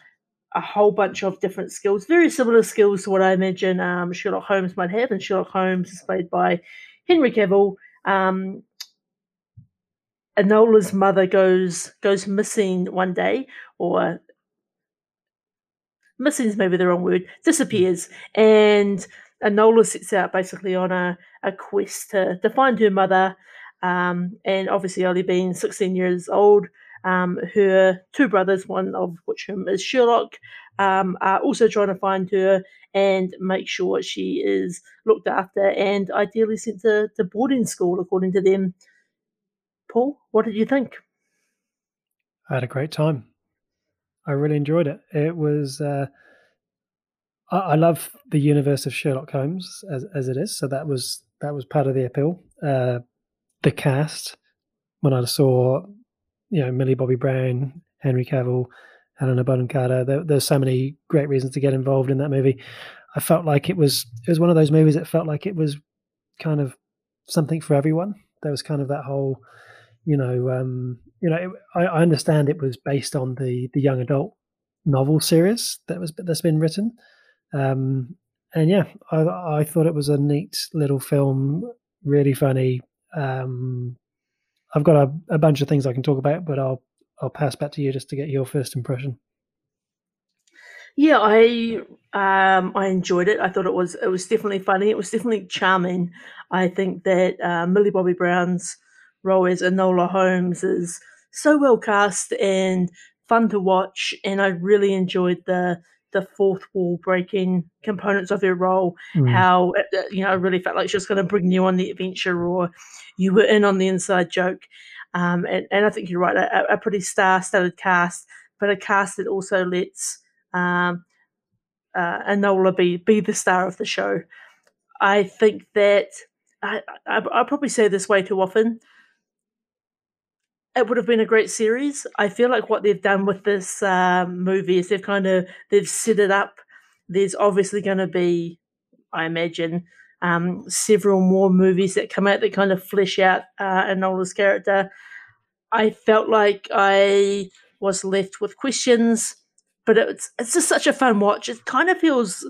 a whole bunch of different skills, very similar skills to what I imagine um, Sherlock Holmes might have. And Sherlock Holmes is played by Henry Cavill. Um, Enola's mother goes goes missing one day, or missing is maybe the wrong word, disappears, and Enola sets out basically on a, a quest to, to find her mother. Um, and obviously, only being 16 years old, um, her two brothers, one of which is Sherlock, um, are also trying to find her and make sure she is looked after and ideally sent to, to boarding school, according to them. Paul, what did you think? I had a great time. I really enjoyed it. It was. Uh, I, I love the universe of Sherlock Holmes as as it is. So that was that was part of the appeal. Uh, the cast when I saw you know Millie Bobby Brown, Henry Cavill, Helena Bonham Carter. There, there's so many great reasons to get involved in that movie. I felt like it was it was one of those movies that felt like it was kind of something for everyone. There was kind of that whole, you know, um, you know, it, I, I understand it was based on the the young adult novel series that was that's been written, um, and yeah, I, I thought it was a neat little film, really funny. Um, I've got a, a bunch of things I can talk about, but I'll I'll pass back to you just to get your first impression. Yeah, I um, I enjoyed it. I thought it was it was definitely funny. It was definitely charming. I think that uh, Millie Bobby Brown's role as Enola Holmes is so well cast and fun to watch, and I really enjoyed the the fourth wall breaking components of her role. Mm. How uh, uh, you know, I really felt like she was going to bring you on the adventure, or you were in on the inside joke. Um, and, and I think you're right, a, a pretty star-studded cast, but a cast that also lets um, uh, Enola be be the star of the show. I think that I, I I probably say this way too often it would have been a great series. I feel like what they've done with this um, movie is they've kind of they've set it up. There's obviously going to be, I imagine, um, several more movies that come out that kind of flesh out uh, Enola's character. I felt like I was left with questions, but it's it's just such a fun watch. It kind of feels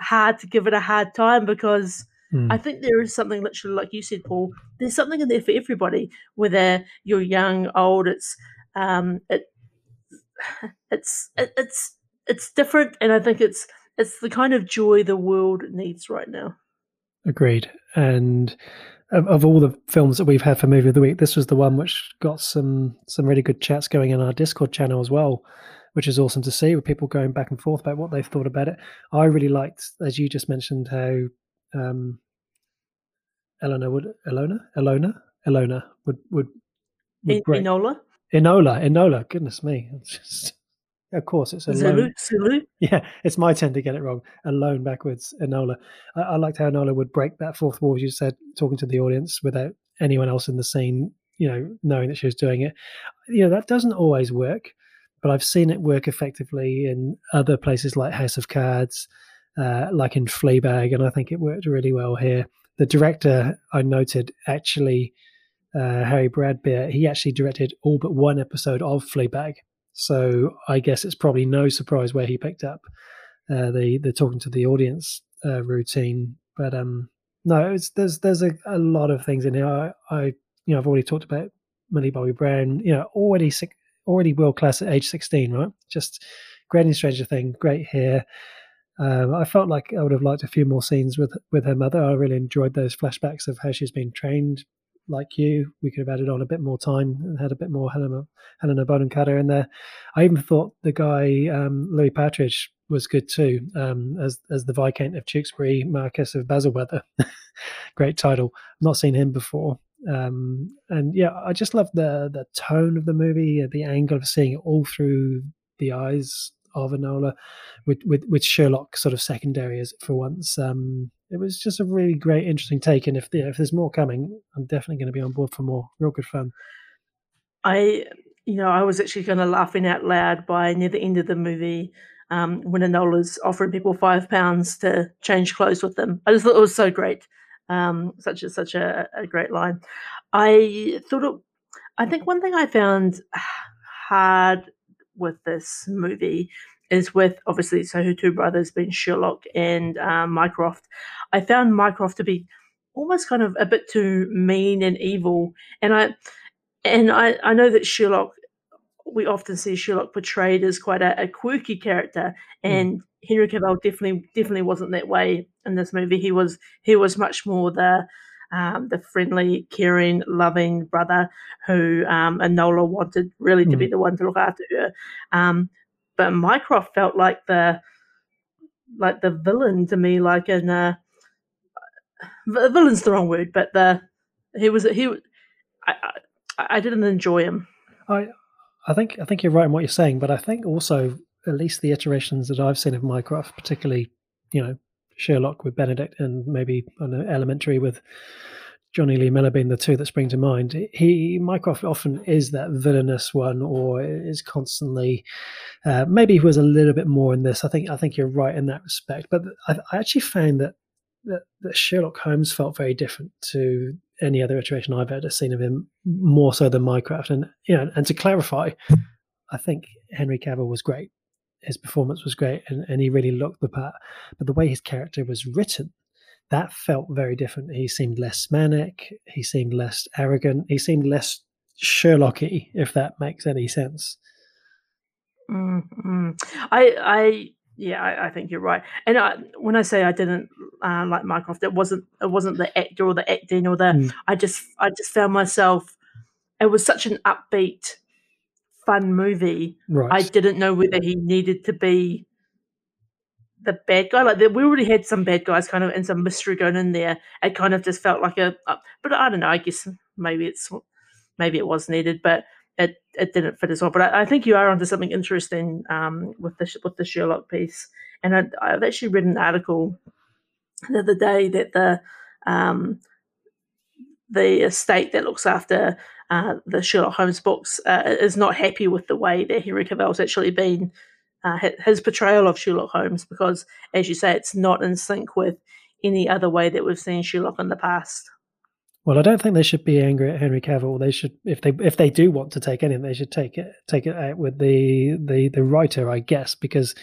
hard to give it a hard time because Mm. I think there is something literally like you said, Paul. There's something in there for everybody, whether you're young, old. It's um, it, it's it, it's it's different, and I think it's it's the kind of joy the world needs right now. Agreed. And of, of, all the films that we've had for movie of the week, this was the one which got some some really good chats going in our Discord channel as well, which is awesome to see with people going back and forth about what they've thought about it. I really liked, as you just mentioned, how um, Elena would Elona Elona Elona would would, would break. Enola Enola Enola. Goodness me! Just, of course, it's a Zulu. Zulu. Yeah, it's my turn to get it wrong. Alone backwards. Enola. I, I liked how Enola would break that fourth wall. As you said, talking to the audience without anyone else in the scene, you know, knowing that she was doing it. You know, that doesn't always work, but I've seen it work effectively in other places like House of Cards, uh, like in Fleabag, and I think it worked really well here. the director I noted actually uh, Harry Bradbeer, he actually directed all but one episode of Fleabag. So I guess it's probably no surprise where he picked up uh, the the talking to the audience uh, routine. But um, no, there's there's a, a lot of things in here. I, I you know I've already talked about Millie Bobby Brown. You know already already world class at age sixteen, right? Just great in Stranger Thing, great here. Um, I felt like I would have liked a few more scenes with with her mother. I really enjoyed those flashbacks of how she's been trained like you, we could have added on a bit more time and had a bit more Helena Helena Bonham Carter in there. I even thought the guy um, Louis Partridge was good too, um, as as the Viscount of Tewkesbury, Marquess of Basilwether. Great title. Not seen him before. Um, and yeah, I just love the the tone of the movie, the angle of seeing it all through the eyes of Enola, with with, with Sherlock sort of secondary as for once. Um, it was just a really great, interesting take. And if yeah, if there's more coming, I'm definitely going to be on board for more. Real good fun. I, you know, I was actually kind of laughing out loud by near the end of the movie um, when Enola's offering people five pounds to change clothes with them. I just thought it was so great. Um, such a such a, a great line. I thought it. I think one thing I found hard with this movie is with obviously so her two brothers being Sherlock and um, Mycroft. I found Mycroft to be almost kind of a bit too mean and evil, and I and I, I know that Sherlock we often see Sherlock portrayed as quite a, a quirky character, hmm. and mm. Henry Cavill definitely definitely wasn't that way in this movie. He was he was much more the um, the friendly, caring, loving brother who um, Enola wanted really to mm. be hmm. the one to look after her. Um, but Mycroft felt like the like the villain to me, like in uh, villain's the wrong word, but the he was he. I, I, I didn't enjoy him. I I think I think you're right in what you're saying, but I think also at least the iterations that I've seen of Mycroft, particularly you know Sherlock with Benedict and maybe know, Elementary with Jonny Lee Miller being the two that spring to mind, he Mycroft often is that villainous one, or is constantly. Uh, maybe he was a little bit more in this. I think I think you're right in that respect. But I, I actually found that, that, that Sherlock Holmes felt very different to any other iteration I've ever seen of him, more so than Mycroft. And you know, and to clarify, I think Henry Cavill was great. His performance was great, and, and he really looked the part. But the way his character was written that felt very different. He seemed less manic. He seemed less arrogant. He seemed less Sherlocky, if that makes any sense. Mm-hmm. I, I, yeah, I, I, think you're right. And I, when I say I didn't uh, like Mycroft, it wasn't it wasn't the actor or the acting or the. Mm. I just I just found myself. It was such an upbeat, fun movie. Right. I didn't know whether he needed to be the bad guy. Like we already had some bad guys kind of and some mystery going in there. It kind of just felt like a, but I don't know. I guess maybe it's maybe it was needed, but it it didn't fit as well. But I, I think you are onto something interesting um, with the with the Sherlock piece. And I, I've actually read an article the other day that the um, the estate that looks after uh, the Sherlock Holmes books uh, is not happy with the way that Henry Cavill's actually been uh, his portrayal of Sherlock Holmes because, as you say, it's not in sync with any other way that we've seen Sherlock in the past. Well, I don't think they should be angry at Henry Cavill. They should, if they if they do want to take anything, they should take it take it out with the the the writer, I guess, because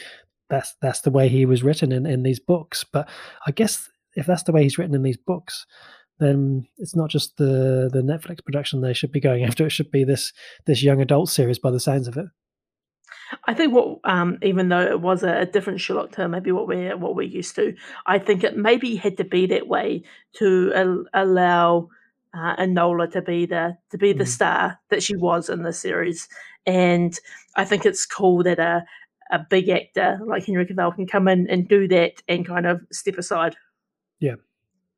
that's that's the way he was written in in these books. But I guess if that's the way he's written in these books, then it's not just the the Netflix production they should be going after. It should be this this young adult series, by the sounds of it. I think what, um, even though it was a, a different Sherlock term, maybe what we're what we're used to, I think it maybe had to be that way to al- allow uh, Enola to be the to be the mm. star that she was in the series, and I think it's cool that a a big actor like Henry Cavill can come in and do that and kind of step aside. Yeah,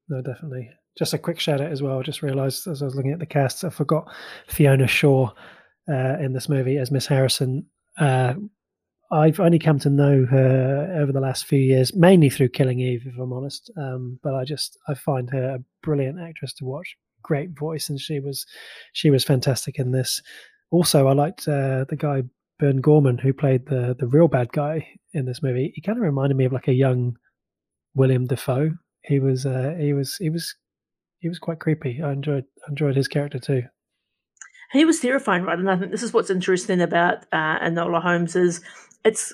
no, definitely. Just a quick shout out as well. I just realised as I was looking at the cast, I forgot Fiona Shaw uh, in this movie as Miss Harrison. Uh, I've only come to know her over the last few years, mainly through Killing Eve, if I'm honest. Um, but I just I find her a brilliant actress to watch. Great voice, and she was she was fantastic in this. Also, I liked uh, the guy Burn Gorman who played the the real bad guy in this movie. He kind of reminded me of like a young William Dafoe he was uh, he was he was he was quite creepy. I enjoyed enjoyed his character too. He was terrifying, right? And I think this is what's interesting about uh, Enola Holmes is it's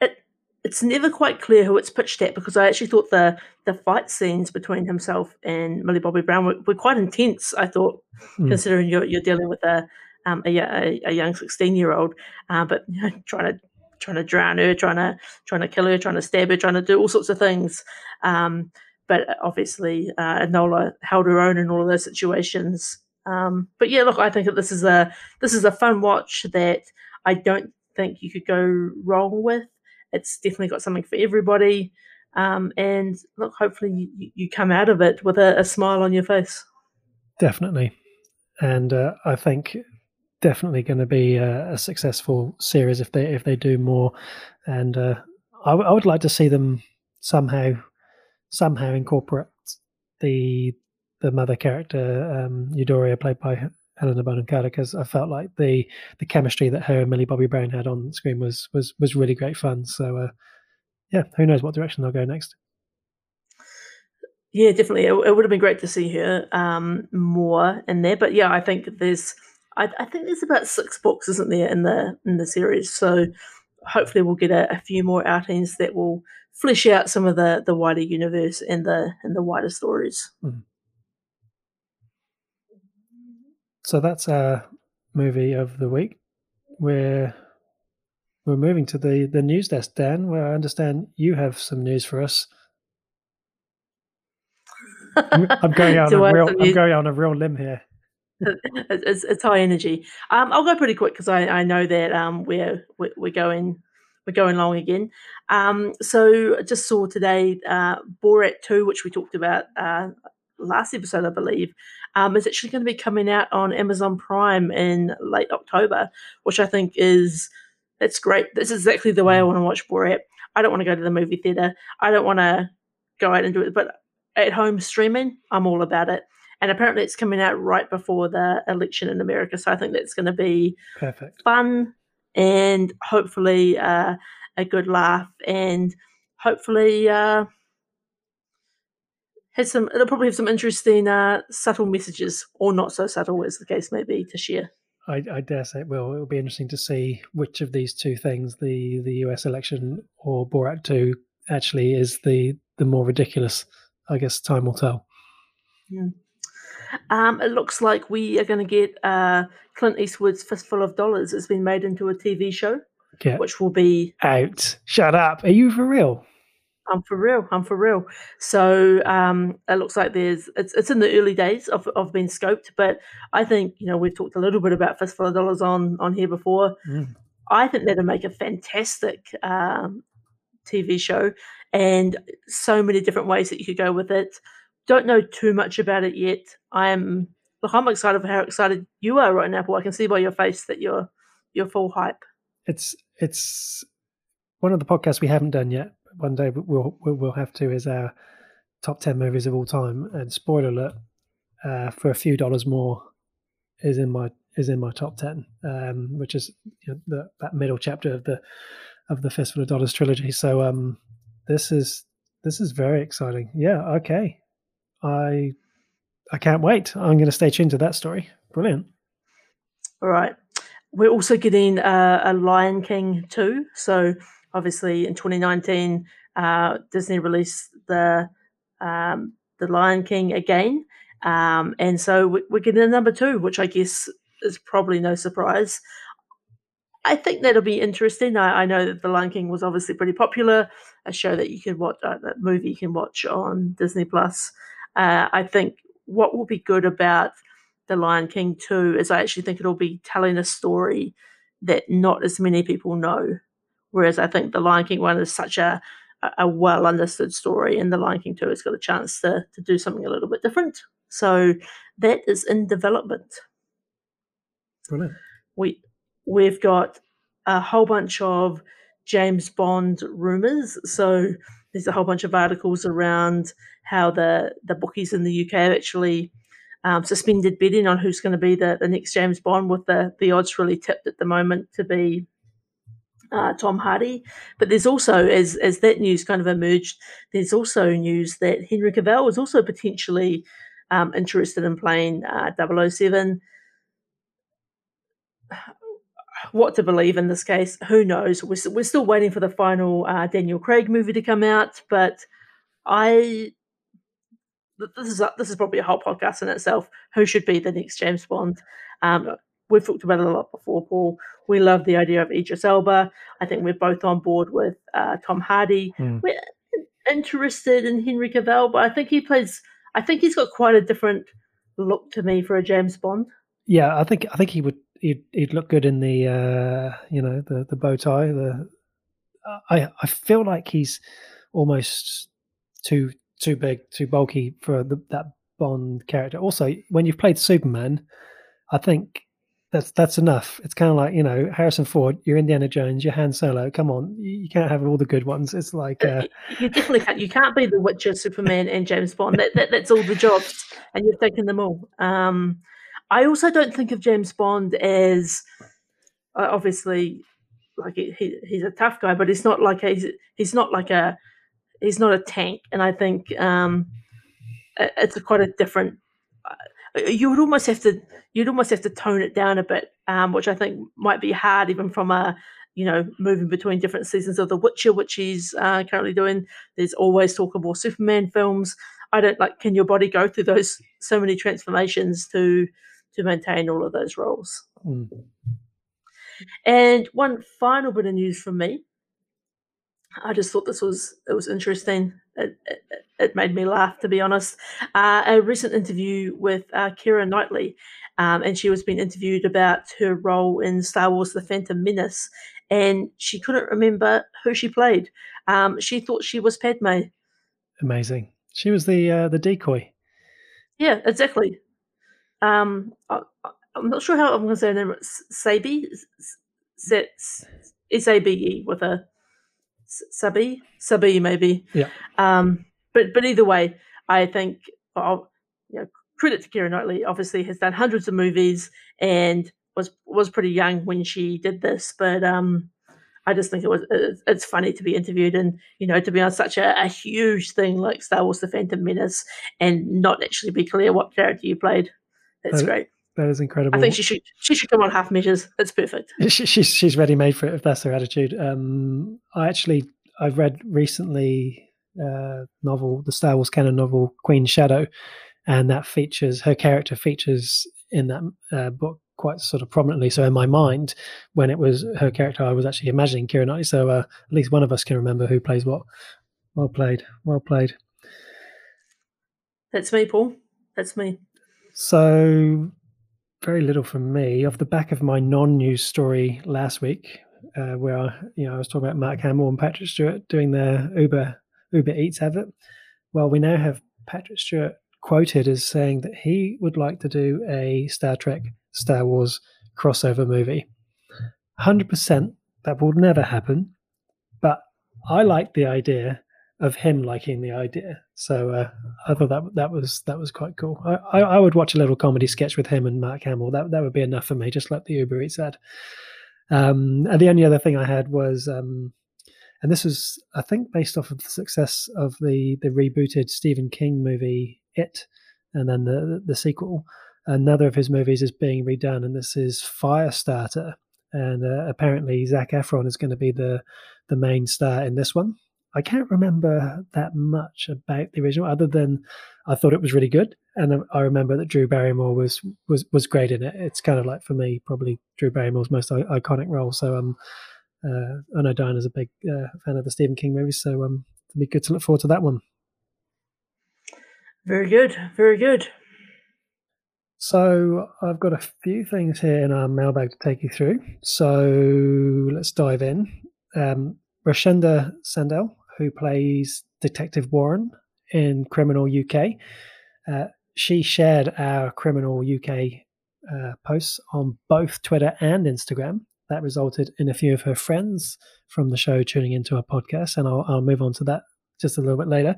it it's never quite clear who it's pitched at because I actually thought the the fight scenes between himself and Millie Bobby Brown were, were quite intense. I thought, mm. considering you're you're dealing with a um, a, a, a young sixteen year old, uh, but you know, trying to trying to drown her, trying to trying to kill her, trying to stab her, trying to do all sorts of things. Um, but obviously, uh, Enola held her own in all of those situations. Um, but yeah, look, I think that this is a this is a fun watch that I don't think you could go wrong with. It's definitely got something for everybody. Um, and look, hopefully you, you come out of it with a, a smile on your face. Definitely, and uh, I think definitely going to be a, a, successful series if they if they do more. And uh, I, w- I would like to see them somehow somehow incorporate the the mother character um, Eudoria, played by Helena Bonham Carter, because I felt like the the chemistry that her and Millie Bobby Brown had on screen was was was really great fun. So uh, yeah, who knows what direction they'll go next. Yeah, definitely. It, it would have been great to see her um, more in there. But yeah, I think there's, I, I, think there's about six books, isn't there, in the in the series. So hopefully we'll get a, a few more outings that will flesh out some of the the wider universe and the and the wider stories. Mm. So that's our movie of the week. We're we're moving to the the news desk, Dan, where I understand you have some news for us. I'm, going out on a real I'm going on a real limb here. it's, it's high energy. Um, I'll go pretty quick because I, I know that um, we're we're going we're going long again. Um, so I just saw today uh, Borat 2, which we talked about uh, last episode, I believe, um, is actually going to be coming out on Amazon Prime in late October, which I think is that's great. That's exactly the way I want to watch Borat. I don't want to go to the movie theater. I don't want to go out and do it, but at home streaming, I'm all about it. And apparently, it's coming out right before the election in America, so I think that's going to be perfect, fun, and hopefully uh, a good laugh and hopefully uh, has some it'll probably have some interesting uh, subtle messages or not so subtle as the case may be to share I, I, dare say it will. It will be interesting to see which of these two things, the the US election or Borat Two, actually is the the more ridiculous. I guess time will tell. Yeah. Um, it looks like we are going to get uh, Clint Eastwood's Fistful of Dollars. It's been made into a TV show, Get which will be out. Shut up! Are you for real? I'm for real. I'm for real. So um, it looks like there's it's it's in the early days of of being scoped, but I think you know we've talked a little bit about Fistful of Dollars on on here before. Mm. I think that'll make a fantastic um, TV show, and so many different ways that you could go with it. Don't know too much about it yet. I'm look, I'm excited for how excited you are right now, Paul. I can see by your face that you're you're full hype. It's it's one of the podcasts we haven't done yet. One day we'll we'll have to is our top ten movies of all time. And spoiler alert, uh, for a few dollars more, is in my is in my top ten, um, which is you know, the, that middle chapter of the of the Fistful of Dollars trilogy. So um, this is this is very exciting. Yeah, okay. I I can't wait. I'm going to stay tuned to that story. Brilliant. All right. We're also getting uh, a Lion King too. So obviously in 2019, uh, Disney released the um, the Lion King again, um, and so we're getting a number two, which I guess is probably no surprise. I think that'll be interesting. I, I, know that The Lion King was obviously pretty popular, a show that you can watch, uh, a movie you can watch on Disney Plus. Uh, I think what will be good about The Lion King 2 is I actually think it'll be telling a story that not as many people know. Whereas I think The Lion King 1 is such a, a well understood story, and The Lion King 2 has got a chance to, to do something a little bit different. So that is in development. Brilliant. We, we've got a whole bunch of James Bond rumors. So there's a whole bunch of articles around how the the bookies in the UK have actually um, suspended bidding on who's going to be the, the next James Bond, with the the odds really tipped at the moment to be uh, Tom Hardy. But there's also, as as that news kind of emerged, there's also news that Henry Cavill is also potentially um, interested in playing uh, 007. What to believe in this case, who knows? We're, we're still waiting for the final uh, Daniel Craig movie to come out, but I this is a, this is probably a whole podcast in itself. Who should be the next James Bond? Um, we've talked about it a lot before, Paul. We love the idea of Idris Elba. I think we're both on board with uh, Tom Hardy. Mm. We're interested in Henry Cavill, but I think he plays. I think he's got quite a different look to me for a James Bond. Yeah, I think I think he would he'd, he'd look good in the uh, you know the the bow tie. The I I feel like he's almost too too big, too bulky for the, that Bond character. Also, when you've played Superman, I think that's that's enough. It's kind of like you know Harrison Ford, you're Indiana Jones, you're Han Solo. Come on, you can't have all the good ones. It's like uh, you definitely can't. You can't be the Witcher, Superman, and James Bond. That, that that's all the jobs, and you've taken them all. Um, I also don't think of James Bond as uh, obviously like he, he, he's a tough guy, but he's not like a, he's he's not like a he's not a tank, and I think um, it's a quite a different. Uh, you would almost have to you'd almost have to tone it down a bit, um, which I think might be hard even from a you know moving between different seasons of The Witcher, which he's uh, currently doing. There's always talk of more Superman films. I don't like. Can your body go through those so many transformations to to maintain all of those roles? mm. And one final bit of news from me. I just thought this was it was interesting. It, it, it made me laugh, to be honest. Uh, a recent interview with uh, Keira Knightley, um, and she was being interviewed about her role in Star Wars: The Phantom Menace, and she couldn't remember who she played. Um, she thought she was Padme. amazing. She was the uh, the decoy. Yeah, exactly. Um, I, am not sure how I'm going to say her name. Sabi, S A B E with a Sabi, Sabi maybe. Yeah. Um, but but either way, I think well, you know, credit to Keira Knightley. Obviously, has done hundreds of movies and was was pretty young when she did this. But um, I just think it was it's funny to be interviewed and you know to be on such a, a huge thing like Star Wars: The Phantom Menace and not actually be clear what character you played. That's Uh, great. That is incredible. I think she should she should come on half measures. That's perfect. she, she's she's ready made for it if that's her attitude. Um, I actually I've read recently uh, novel the Star Wars canon novel Queen's Shadow, and that features her character features in that uh, book quite sort of prominently. So in my mind, when it was her character, I was actually imagining Keira Knightley. So uh, at least one of us can remember who plays what. Well played, well played. That's me, Paul. That's me. So, very little from me. Off the back of my non-news story last week, uh, where you know I was talking about Mark Hamill and Patrick Stewart doing their Uber Uber Eats advert. Well, we now have Patrick Stewart quoted as saying that he would like to do a Star Trek Star Wars crossover movie. Hundred percent, that will never happen. But I like the idea of him liking the idea. So uh, I thought that that was that was quite cool. I, I, I would watch a little comedy sketch with him and Mark Hamill. That that would be enough for me, just like the Uber Eats ad. Um, and the only other thing I had was, um, and this was I think based off of the success of the the rebooted Stephen King movie It, and then the the sequel. Another of his movies is being redone, and this is Firestarter. And uh, apparently, Zac Efron is going to be the the main star in this one. I can't remember that much about the original, other than I thought it was really good, and I remember that Drew Barrymore was was was great in it. It's kind of like for me, probably Drew Barrymore's most I- iconic role. So um, uh, I know Diana's a big uh, fan of the Stephen King movies, so um, it'll be good to look forward to that one. Very good. Very good. So I've got a few things here in our mailbag to take you through. So let's dive in. Um, Rashenda Sandel, who plays Detective Warren in Criminal UK, uh, she shared our Criminal UK uh, posts on both Twitter and Instagram. That resulted in a few of her friends from the show tuning into our podcast, and I'll, I'll move on to that just a little bit later.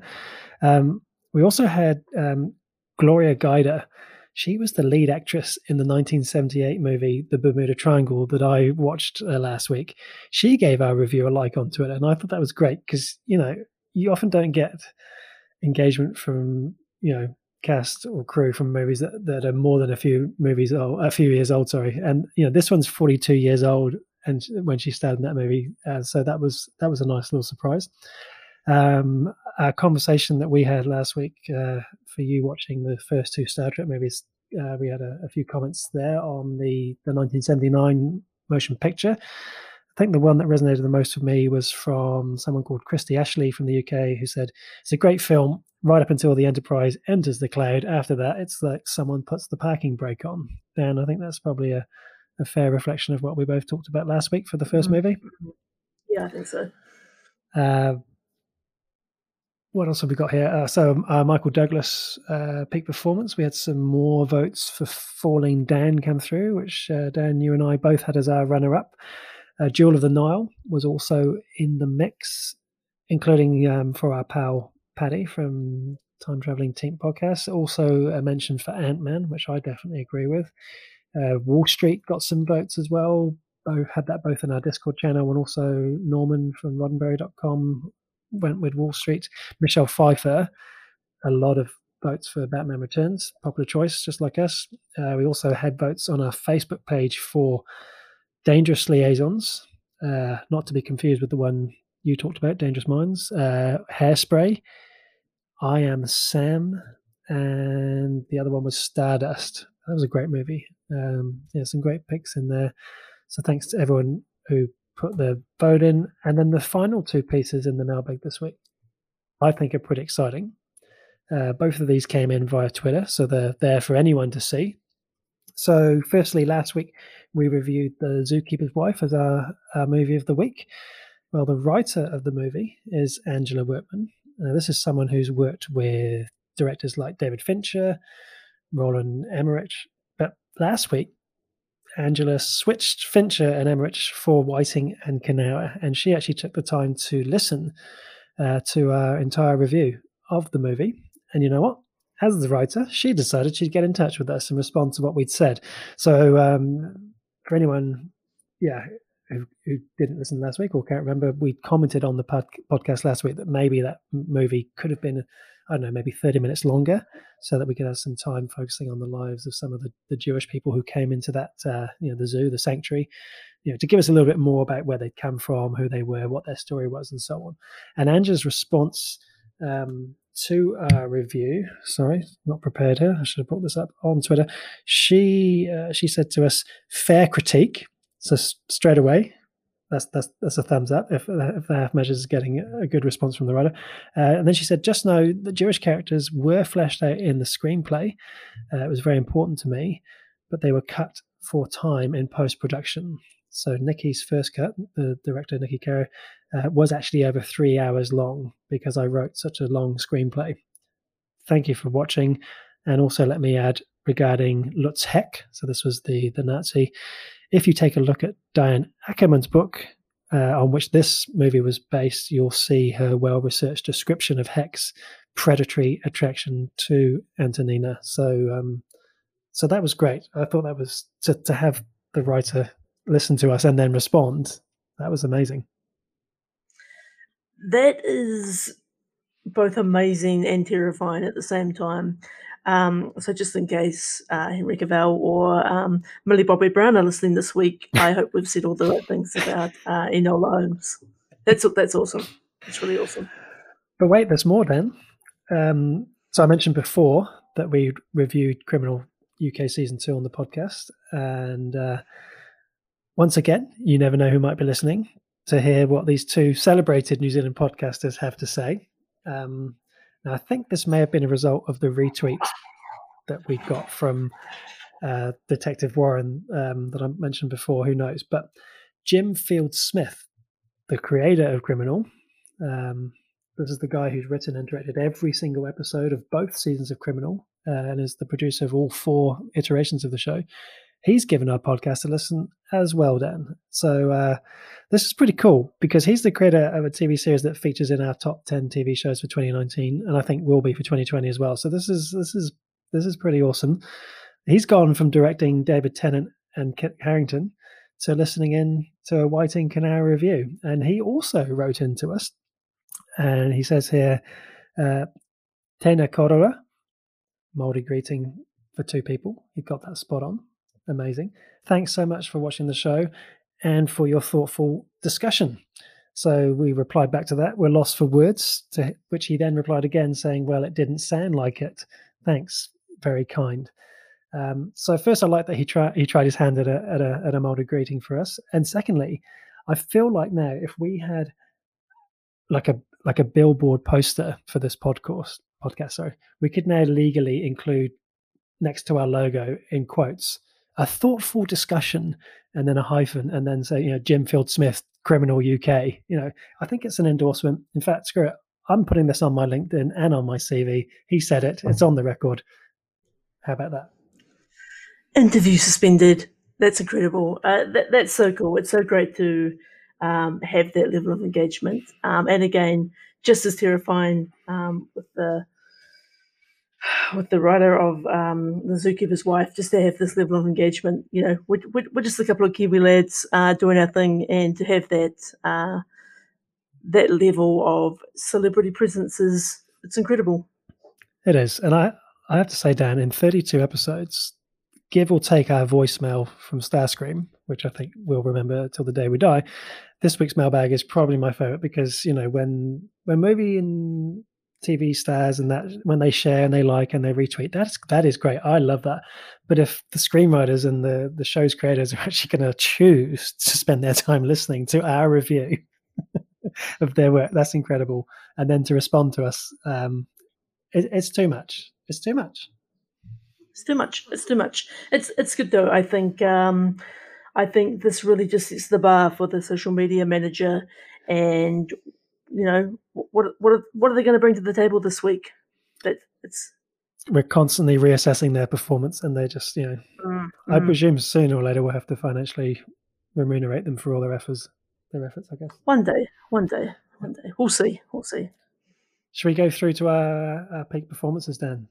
Um, we also had um, Gloria Guida, She was the lead actress in the 1978 movie The Bermuda Triangle that I watched uh, last week. She gave our review a like on Twitter, and I thought that was great because you know you often don't get engagement from you know cast or crew from movies that, that are more than a few movies old, a few years old. Sorry, and you know this one's 42 years old, and when she starred in that movie, uh, so that was that was a nice little surprise. Um, a conversation that we had last week uh, for you watching the first two Star Trek movies, uh, we had a, a, few comments there on the the 1979 motion picture. I think the one that resonated the most with me was from someone called Christy Ashley from the UK, who said it's a great film right up until the Enterprise enters the cloud. After that, it's like someone puts the parking brake on. And I think that's probably a, a fair reflection of what we both talked about last week for the 1st mm-hmm. movie. Yeah, I think so. Uh, what else have we got here? Uh, so uh, Michael Douglas uh, peak performance. We had some more votes for Falling Down come through, which uh, Dan, you and I both had as our runner-up. Uh, Jewel of the Nile was also in the mix, including um, for our pal Paddy from Time Traveling Team Podcast. Also a mention for Ant Man, which I definitely agree with. Uh, Wall Street got some votes as well. I had that both in our Discord channel and also Norman from roddenberry.com went with Wall Street. Michelle Pfeiffer, a lot of votes for Batman Returns, popular choice, just like us. Uh, we also had votes on our Facebook page for Dangerous Liaisons, uh, not to be confused with the one you talked about, Dangerous Minds, uh, Hairspray, I Am Sam, and the other one was Stardust. That was a great movie. Um, yeah, some great picks in there. So thanks to everyone who put the vote in. And then the final two pieces in the mailbag this week, I think are pretty exciting. Uh, both of these came in via Twitter, so they're there for anyone to see. So, firstly, last week we reviewed The Zookeeper's Wife as our, our movie of the week. Well, the writer of the movie is Angela Workman. Now, this is someone who's worked with directors like David Fincher, Roland Emmerich. But last week Angela switched Fincher and Emmerich for Whiting and Knauer, and she actually took the time to listen uh, to our entire review of the movie. And you know what? As the writer, she decided she'd get in touch with us and respond to what we'd said. So, um, for anyone, yeah, who, who, didn't listen last week or can't remember, we commented on the pod- podcast last week that maybe that movie could have been I don't know, maybe 30 minutes longer so that we could have some time focusing on the lives of some of the, the Jewish people who came into that, uh, you know, the zoo, the sanctuary, you know, to give us a little bit more about where they'd come from, who they were, what their story was, and so on. And Angela's response um, to our review, sorry, not prepared here. I should have brought this up on Twitter. She uh, she said to us, fair critique. So straight away, that's that's that's a thumbs up if if the half measures is getting a good response from the writer. Uh, and then she said, just know the Jewish characters were fleshed out in the screenplay. Uh, it was very important to me, but they were cut for time in post production. So Nikki's first cut, the director Niki Caro, uh, was actually over three hours long because I wrote such a long screenplay. Thank you for watching, and also let me add regarding Lutz Heck. So this was the the Nazi if you take a look at Diane Ackerman's book, uh, on which this movie was based, you'll see her well researched description of Heck's predatory attraction to Antonina. So, um, so that was great. I thought that was to, to have the writer listen to us and then respond. That was amazing. That is both amazing and terrifying at the same time. Um, so just in case uh, Henry Cavill or um, Millie Bobby Brown are listening this week, I hope we've said all the right things about uh, Enola Holmes. That's that's awesome. It's really awesome. But wait, there's more then. Um, so I mentioned before that we reviewed Criminal UK season two on the podcast, and uh, once again, you never know who might be listening to hear what these two celebrated New Zealand podcasters have to say. Um, now, I think this may have been a result of the retweet that we got from uh, Detective Warren um, that I mentioned before. Who knows? But Jim Field Smith, the creator of Criminal, um, this is the guy who's written and directed every single episode of both seasons of Criminal uh, and is the producer of all four iterations of the show he's given our podcast a listen as well, Dan. So uh, this is pretty cool because he's the creator of a TV series that features in our top ten TV shows for 2019, and I think will be for 2020 as well. So this is this is this is pretty awesome. He's gone from directing David Tennant and Kit Harington to listening in to a Whiting Canary review. And he also wrote in to us. And he says here, uh, Tēnā kōrua, Māori greeting for two people. He got that spot on. Amazing. Thanks so much for watching the show and for your thoughtful discussion. So we replied back to that. We're lost for words, to which he then replied again, saying, Well, it didn't sound like it. Thanks. Very kind. Um, so first, I like that he tried he tried his hand at a at a at a Māori greeting for us, and secondly, I feel like now if we had like a like a billboard poster for this podcast podcast, sorry, we could now legally include next to our logo in quotes a thoughtful discussion and then a hyphen and then say you know Jim Field Smith criminal UK. You know, I think it's an endorsement. In fact, screw it. I'm putting this on my LinkedIn and on my CV. He said it. It's on the record. How about that? Interview suspended. That's incredible. Uh, that, that's so cool. It's so great to um, have that level of engagement. Um, and again, just as terrifying um, with the with the writer of um, the Zookeeper's Wife, just to have this level of engagement. You know, we're, we're just a couple of Kiwi lads uh, doing our thing, and to have that uh, that level of celebrity presence is it's incredible. It is, and I I have to say, Dan, in 32 episodes, give or take our voicemail from Starscream, which I think we'll remember till the day we die. This week's mailbag is probably my favorite because you know when when movie and TV stars and that when they share and they like and they retweet, that's that is great. I love that. But if the screenwriters and the the show's creators are actually going to choose to spend their time listening to our review of their work, that's incredible. And then to respond to us, um, it, it's too much. It's too much. It's too much. It's too much. It's it's good though. I think um, I think this really just sets the bar for the social media manager and you know what what are, what are they going to bring to the table this week? That it's we're constantly reassessing their performance, and they just you know, mm-hmm. I presume sooner or later we'll have to financially remunerate them for all their efforts. Their efforts, I guess. One day, one day, one day. We'll see. We'll see. Should we go through to our, our peak performances, then?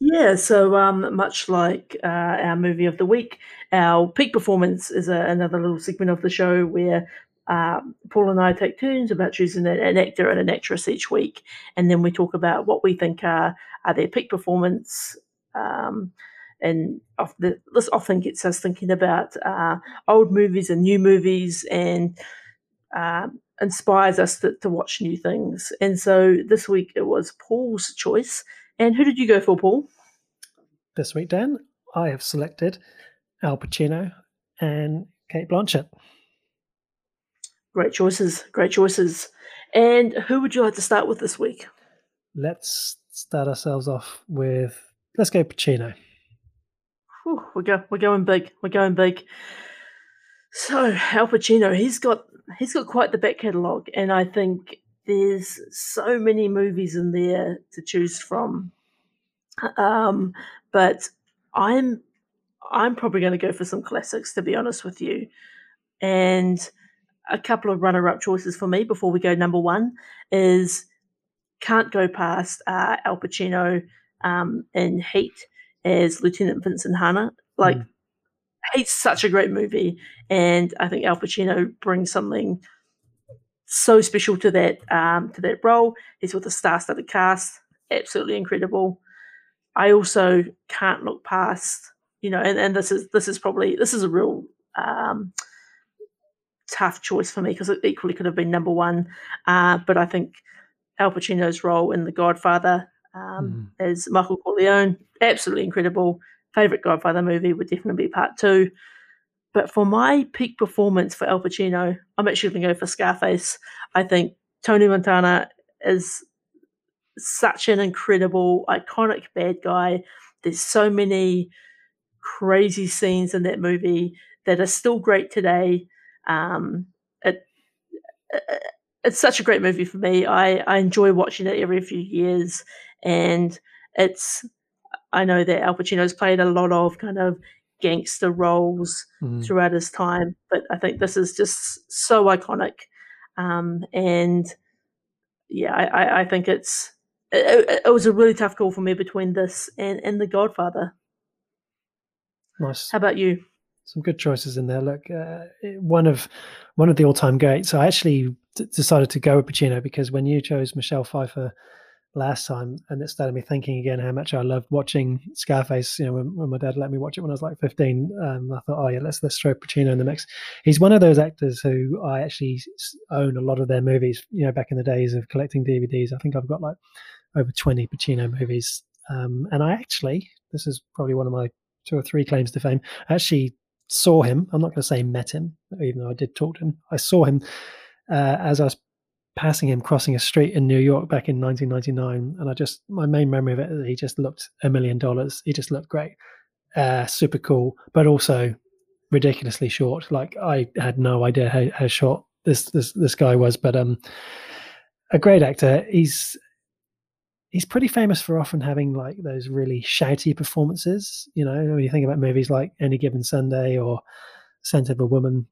Yeah, so um, much like uh, our movie of the week, our peak performance is a, another little segment of the show where um, Paul and I take turns about choosing an actor and an actress each week, and then we talk about what we think are, are their peak performance. Um, and this often gets us thinking about uh, old movies and new movies, and uh, inspires us to, to watch new things. And so this week it was Paul's choice. And who did you go for, Paul? This week, Dan, I have selected Al Pacino and Cate Blanchett. Great choices. Great choices. And who would you like to start with this week? Let's start ourselves off with let's go Pacino. Whew, we go we're going big. We're going big. So Al Pacino, he's got he's got quite the back catalogue, and I think there's so many movies in there to choose from. Um, but I'm I'm probably going to go for some classics, to be honest with you. And a couple of runner-up choices for me before we go number one is can't go past uh, Al Pacino um, in Heat as Lieutenant Vincent Hanna. Like, mm. Heat's such a great movie, and I think Al Pacino brings something so special to that um, to that role. He's with a star-studded cast, absolutely incredible. I also can't look past, you know, and, and this is this is probably this is a real um, tough choice for me because it equally could have been number one. Uh, but I think Al Pacino's role in The Godfather um, mm. as Michael Corleone, absolutely incredible. Favorite Godfather movie would definitely be part two. But for my peak performance for Al Pacino, I'm actually going to go for Scarface. I think Tony Montana is such an incredible, iconic bad guy. There's so many crazy scenes in that movie that are still great today. Um, it, it, it's such a great movie for me. I, I enjoy watching it every few years, and it's I know that Al Pacino's played a lot of kind of gangster roles mm. throughout his time, but I think this is just so iconic. Um, and yeah, I, I, I think it's it, it, was a really tough call for me between this and, and The Godfather. Nice. How about you? Some good choices in there. Look, uh, one of one of the all-time greats. I actually d- decided to go with Pacino because when you chose Michelle Pfeiffer last time, and it started me thinking again how much I loved watching Scarface. You know, when, when my dad let me watch it when I was like 15, um, I thought, oh yeah, let's let's throw Pacino in the mix. He's one of those actors who I actually own a lot of their movies. You know, back in the days of collecting DVDs, I think I've got like over 20 Pacino movies. Um, and I actually, this is probably one of my two or three claims to fame. I actually saw him. I'm not going to say met him, even though I did talk to him. I saw him uh, as I was passing him crossing a street in New York back in 1999, and I just my main memory of it is he just looked a million dollars. He just looked great, uh, super cool, but also ridiculously short. Like I had no idea how, how short this this this guy was, but um, a great actor. He's he's pretty famous for often having like those really shouty performances. You know, when you think about movies like Any Given Sunday or Scent of a Woman.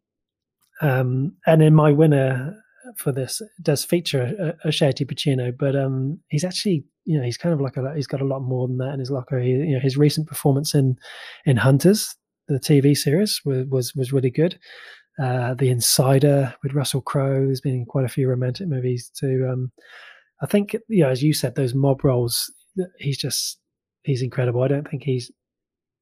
Um, and in my winner for this does feature a, a shouty Pacino, but um, he's actually you know he's kind of like a he's got a lot more than that in his locker. He, you know, his recent performance in in Hunters, the TV series, was was, was really good. Uh, the Insider with Russell Crowe. There's been quite a few romantic movies too. Um, I think, you know, as you said, those mob roles, he's just he's incredible. I don't think he's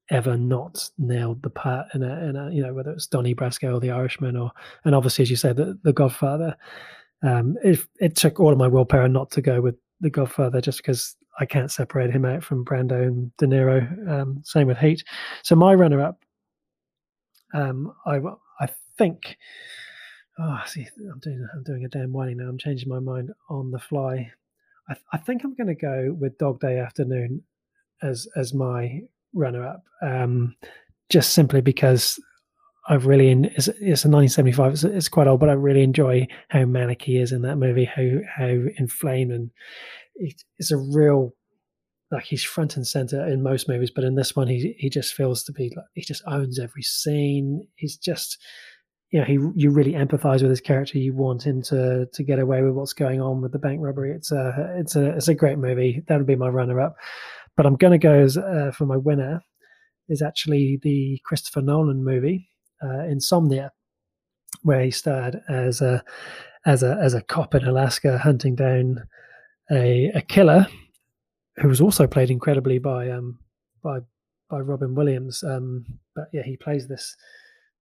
ever not nailed the part in a, in a you know whether it's Donnie Brasco or The Irishman or and obviously as you said the, the Godfather. Um, it, it took all of my willpower not to go with The Godfather just because I can't separate him out from Brando and De Niro. Um, same with Heat. So my runner-up, um, I I think Oh, see, I'm doing I'm doing a damn whining now. I'm changing my mind on the fly. I, I think I'm going to go with Dog Day Afternoon as as my runner up, um, just simply because I've really it's, it's a 1975. It's, it's, quite old, but I really enjoy how manic he is in that movie. How how inflamed and it, it's a real like he's front and center in most movies, but in this one he he just feels to be like he just owns every scene. He's just you know, he you really empathize with his character. You want him to to get away with what's going on with the bank robbery. It's a it's a it's a great movie. That would be my runner up. But I'm going to go as uh, for my winner is actually the Christopher Nolan movie uh, Insomnia, where he starred as a as a as a cop in Alaska hunting down a a killer who was also played incredibly by um by by Robin Williams. Um, but yeah, he plays this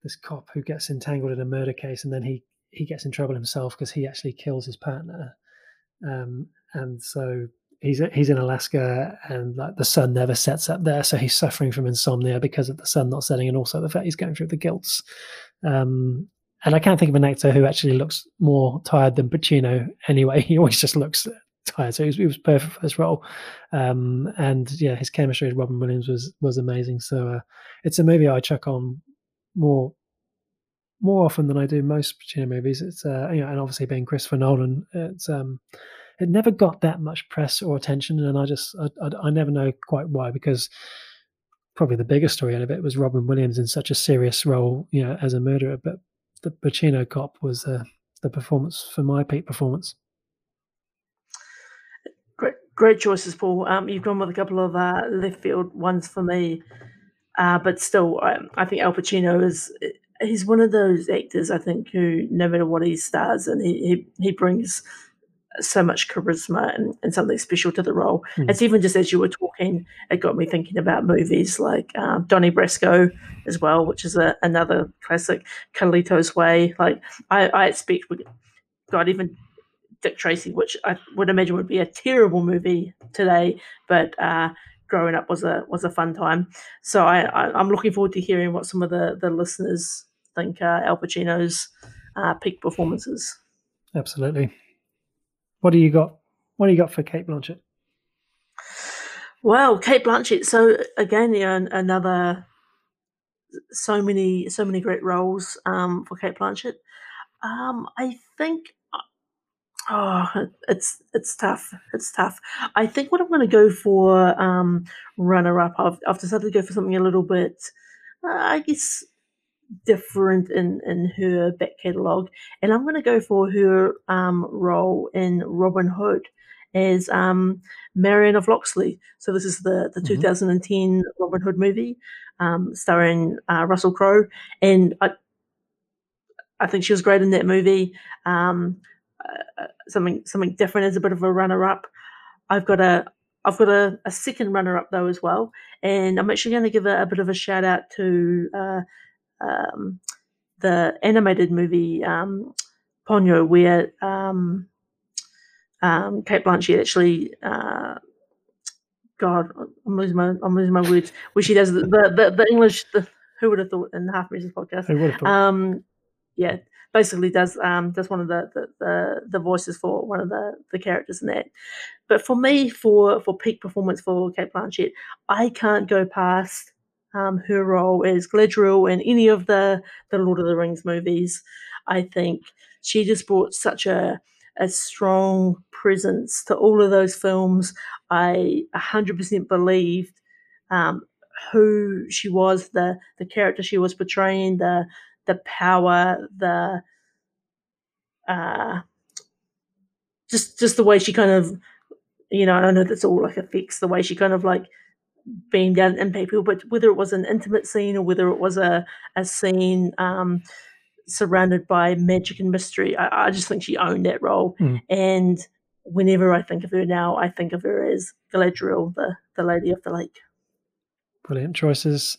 this cop who gets entangled in a murder case, and then he he gets in trouble himself because he actually kills his partner. Um, and so he's he's in Alaska, and like the sun never sets up there, so he's suffering from insomnia because of the sun not setting, and also the fact he's going through the guilts. Um, and I can't think of an actor who actually looks more tired than Pacino. Anyway, he always just looks tired, so he was, he was perfect for this role. Um, and yeah, his chemistry with Robin Williams was was amazing. So uh, it's a movie I chuck on more more often than I do most Pacino movies. It's uh, you know, and obviously being Christopher Nolan, it's um, it never got that much press or attention, and I just I, I, I never know quite why because probably the biggest story out of it was Robin Williams in such a serious role, you know, as a murderer. But the Pacino cop was uh, the performance for my peak performance. Great, great choices, Paul. Um, you've gone with a couple of uh, left field ones for me. Uh, but still, I, I, think Al Pacino is he's one of those actors I think who no matter what he stars and he he, he brings so much charisma and, and something special to the role. Mm. It's even just as you were talking, it got me thinking about movies like um, Donnie Brasco as well, which is a, another classic. Carlito's Way. Like I, I expect, God, even Dick Tracy, which I would imagine would be a terrible movie today, but uh, growing up was a was a fun time. So I, I am looking forward to hearing what some of the the listeners think uh, Al Pacino's uh, peak performances. Absolutely. What do you got? What do you got for Cate Blanchett? Well, Cate Blanchett. So again, yeah, another so many so many great roles um, for Cate Blanchett. Um, I think Oh, it's it's tough. It's tough. I think what I'm going to go for um, runner up. I've, I've decided to go for something a little bit, uh, I guess, different in in her back catalogue, and I'm going to go for her um, role in Robin Hood as um, Marion of Locksley. So this is the the mm-hmm. 2010 Robin Hood movie. um, starring uh, Russell Crowe, and I, I think she was great in that movie. Um, uh, something something different as a bit of a runner up. I've got a I've got a, a second runner up though as well, and I'm actually going to give a, a, bit of a shout out to uh, um, the animated movie um, Ponyo, where um, um, Cate Blanchett actually. Uh, God, I'm losing my I'm losing my words. Where she does the the, the, the English. The, who would have thought in the Half Measures podcast? Who would have thought? Um, yeah, basically does um, does one of the, the, the, the, voices for one of the, the characters in that. But for me, for for peak performance for Cate Blanchett, I can't go past um, her role as Galadriel in any of the the Lord of the Rings movies. I think she just brought such a a strong presence to all of those films. I 100% believed um, who she was, the the character she was portraying, the the power, the uh, just just the way she kind of, you know, I don't know that's all like effects, the way she kind of like beamed out and people, but whether it was an intimate scene or whether it was a a scene um, surrounded by magic and mystery, I, I, just think she owned that role. Mm. And whenever I think of her now, I think of her as Galadriel, the the Lady of the Lake. Brilliant choices.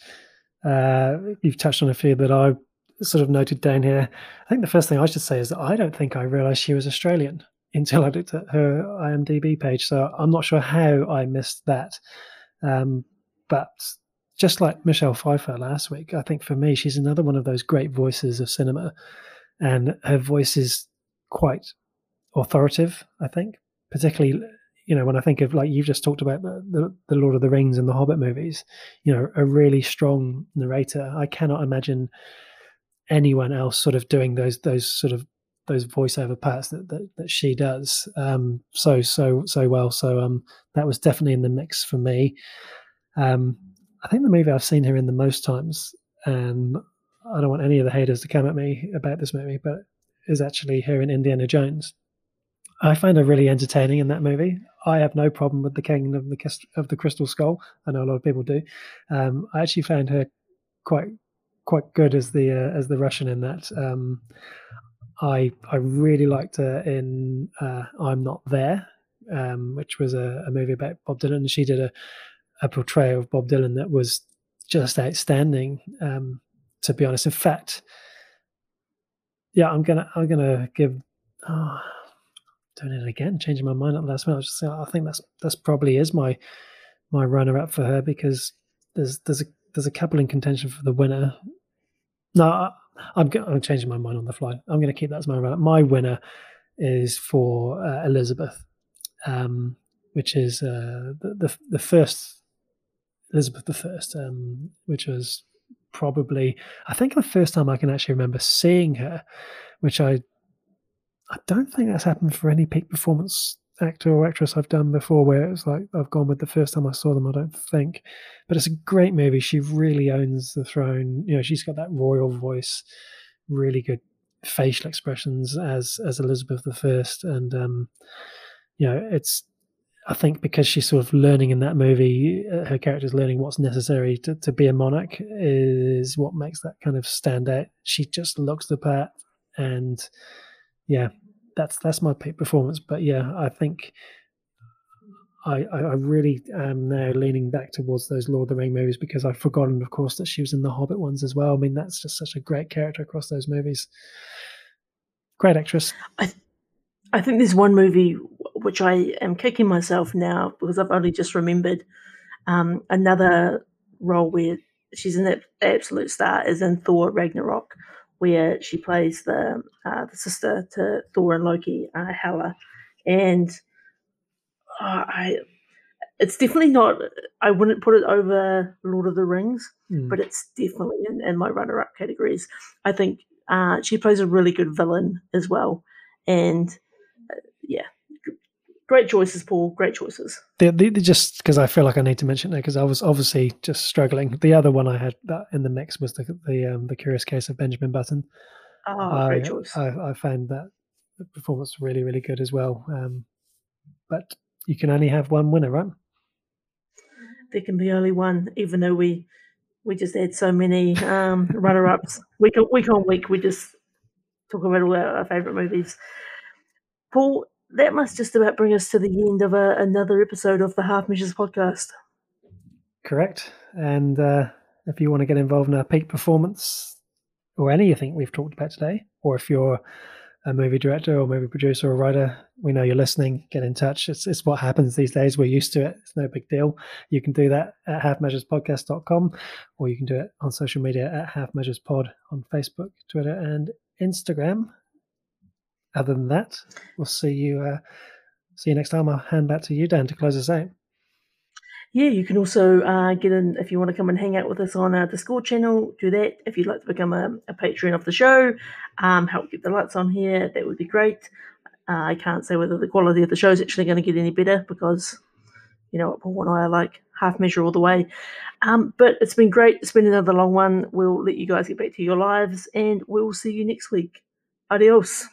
Uh, you've touched on a few that I sort of noted down here. I think the first thing I should say is that I don't think I realised she was Australian until I looked at her IMDb page. So I'm not sure how I missed that. Um, but just like Michelle Pfeiffer last week, I think for me she's another one of those great voices of cinema, and her voice is quite authoritative. I think, particularly you know when I think of like you've just talked about the, the, the Lord of the Rings and the Hobbit movies, you know, a really strong narrator. I cannot imagine anyone else sort of doing those those sort of those voiceover parts that that, that she does um, so so so well. So um, that was definitely in the mix for me. Um, I think the movie I've seen her in the most times, and I don't want any of the haters to come at me about this movie, but is actually her in Indiana Jones. I find her really entertaining in that movie. I have no problem with the King of the of the Crystal Skull. I know a lot of people do. Um, I actually found her quite quite good as the uh, as the Russian in that. Um, I I really liked her in uh, I'm Not There, um, which was a, a, movie about Bob Dylan. She did a, a portrayal of Bob Dylan that was just outstanding. Um, to be honest, in fact, yeah, I'm gonna I'm gonna give. Oh, doing it again, changing my mind at the last minute. I, just, I think that's that's probably is my my runner up for her because there's there's a there's a couple in contention for the winner. No, I'm, I'm changing my mind on the fly. I'm going to keep that as my runner. My winner is for uh, Elizabeth, um, which is uh, the, the, the first Elizabeth the First, um, which was probably I think the first time I can actually remember seeing her, which I I don't think that's happened for any peak performance actor or actress I've done before where it's like I've gone with the first time I saw them, I don't think. But it's a great movie. She really owns the throne. You know, she's got that royal voice, really good facial expressions as as Elizabeth I, and um, you know, it's I think because she's sort of learning in that movie, uh, her character's learning what's necessary to, to be a monarch is what makes that kind of stand out. She just looks the part, and yeah, that's that's my peak performance. But yeah, I think I, I really am now leaning back towards those Lord of the Ring movies because I've forgotten, of course, that she was in the Hobbit ones as well. I mean, that's just such a great character across those movies. Great actress. I, th- I think there's one movie which I am kicking myself now because I've only just remembered um, another role where she's an absolute star is in Thor Ragnarok where she plays the uh, the sister to Thor and Loki, uh, Hela, and uh, I. It's definitely not. I wouldn't put it over Lord of the Rings, mm. but it's definitely in, in my runner-up categories. I think uh, she plays a really good villain as well, and uh, yeah, great choices, Paul. Great choices. The, the, the just because I feel like I need to mention it because I was obviously just struggling. The other one I had that in the mix was the the, um, the Curious Case of Benjamin Button. Oh, I, great choice. I, I, found that the performance really really good as well. Um, but you can only have one winner, right? There can be only one, even though we we just had so many um, runner ups. Week, on, week on week, we just talk about all our, our favourite movies. Paul, that must just about bring us to the end of a, another episode of the Half Measures podcast. Correct. And uh, if you want to get involved in our peak performance or anything we've talked about today, or if you're a movie director or movie producer or writer, we know you're listening. Get in touch. It's, it's what happens these days. We're used to it. It's no big deal. You can do that at halfmeasurespodcast.com or you can do it on social media at halfmeasurespod on Facebook, Twitter, and Instagram. Other than that, we'll see you. Uh, see you next time. I'll hand back to you, Dan, to close us out. Yeah, you can also uh, get in if you want to come and hang out with us on our Discord channel. Do that. If you'd like to become a, a patron of the show, um, help keep the lights on here, that would be great. Uh, I can't say whether the quality of the show is actually going to get any better because, you know, Paul and I are like half measure all the way. Um, but it's been great. It's been another long one. We'll let you guys get back to your lives and we'll see you next week. Adios.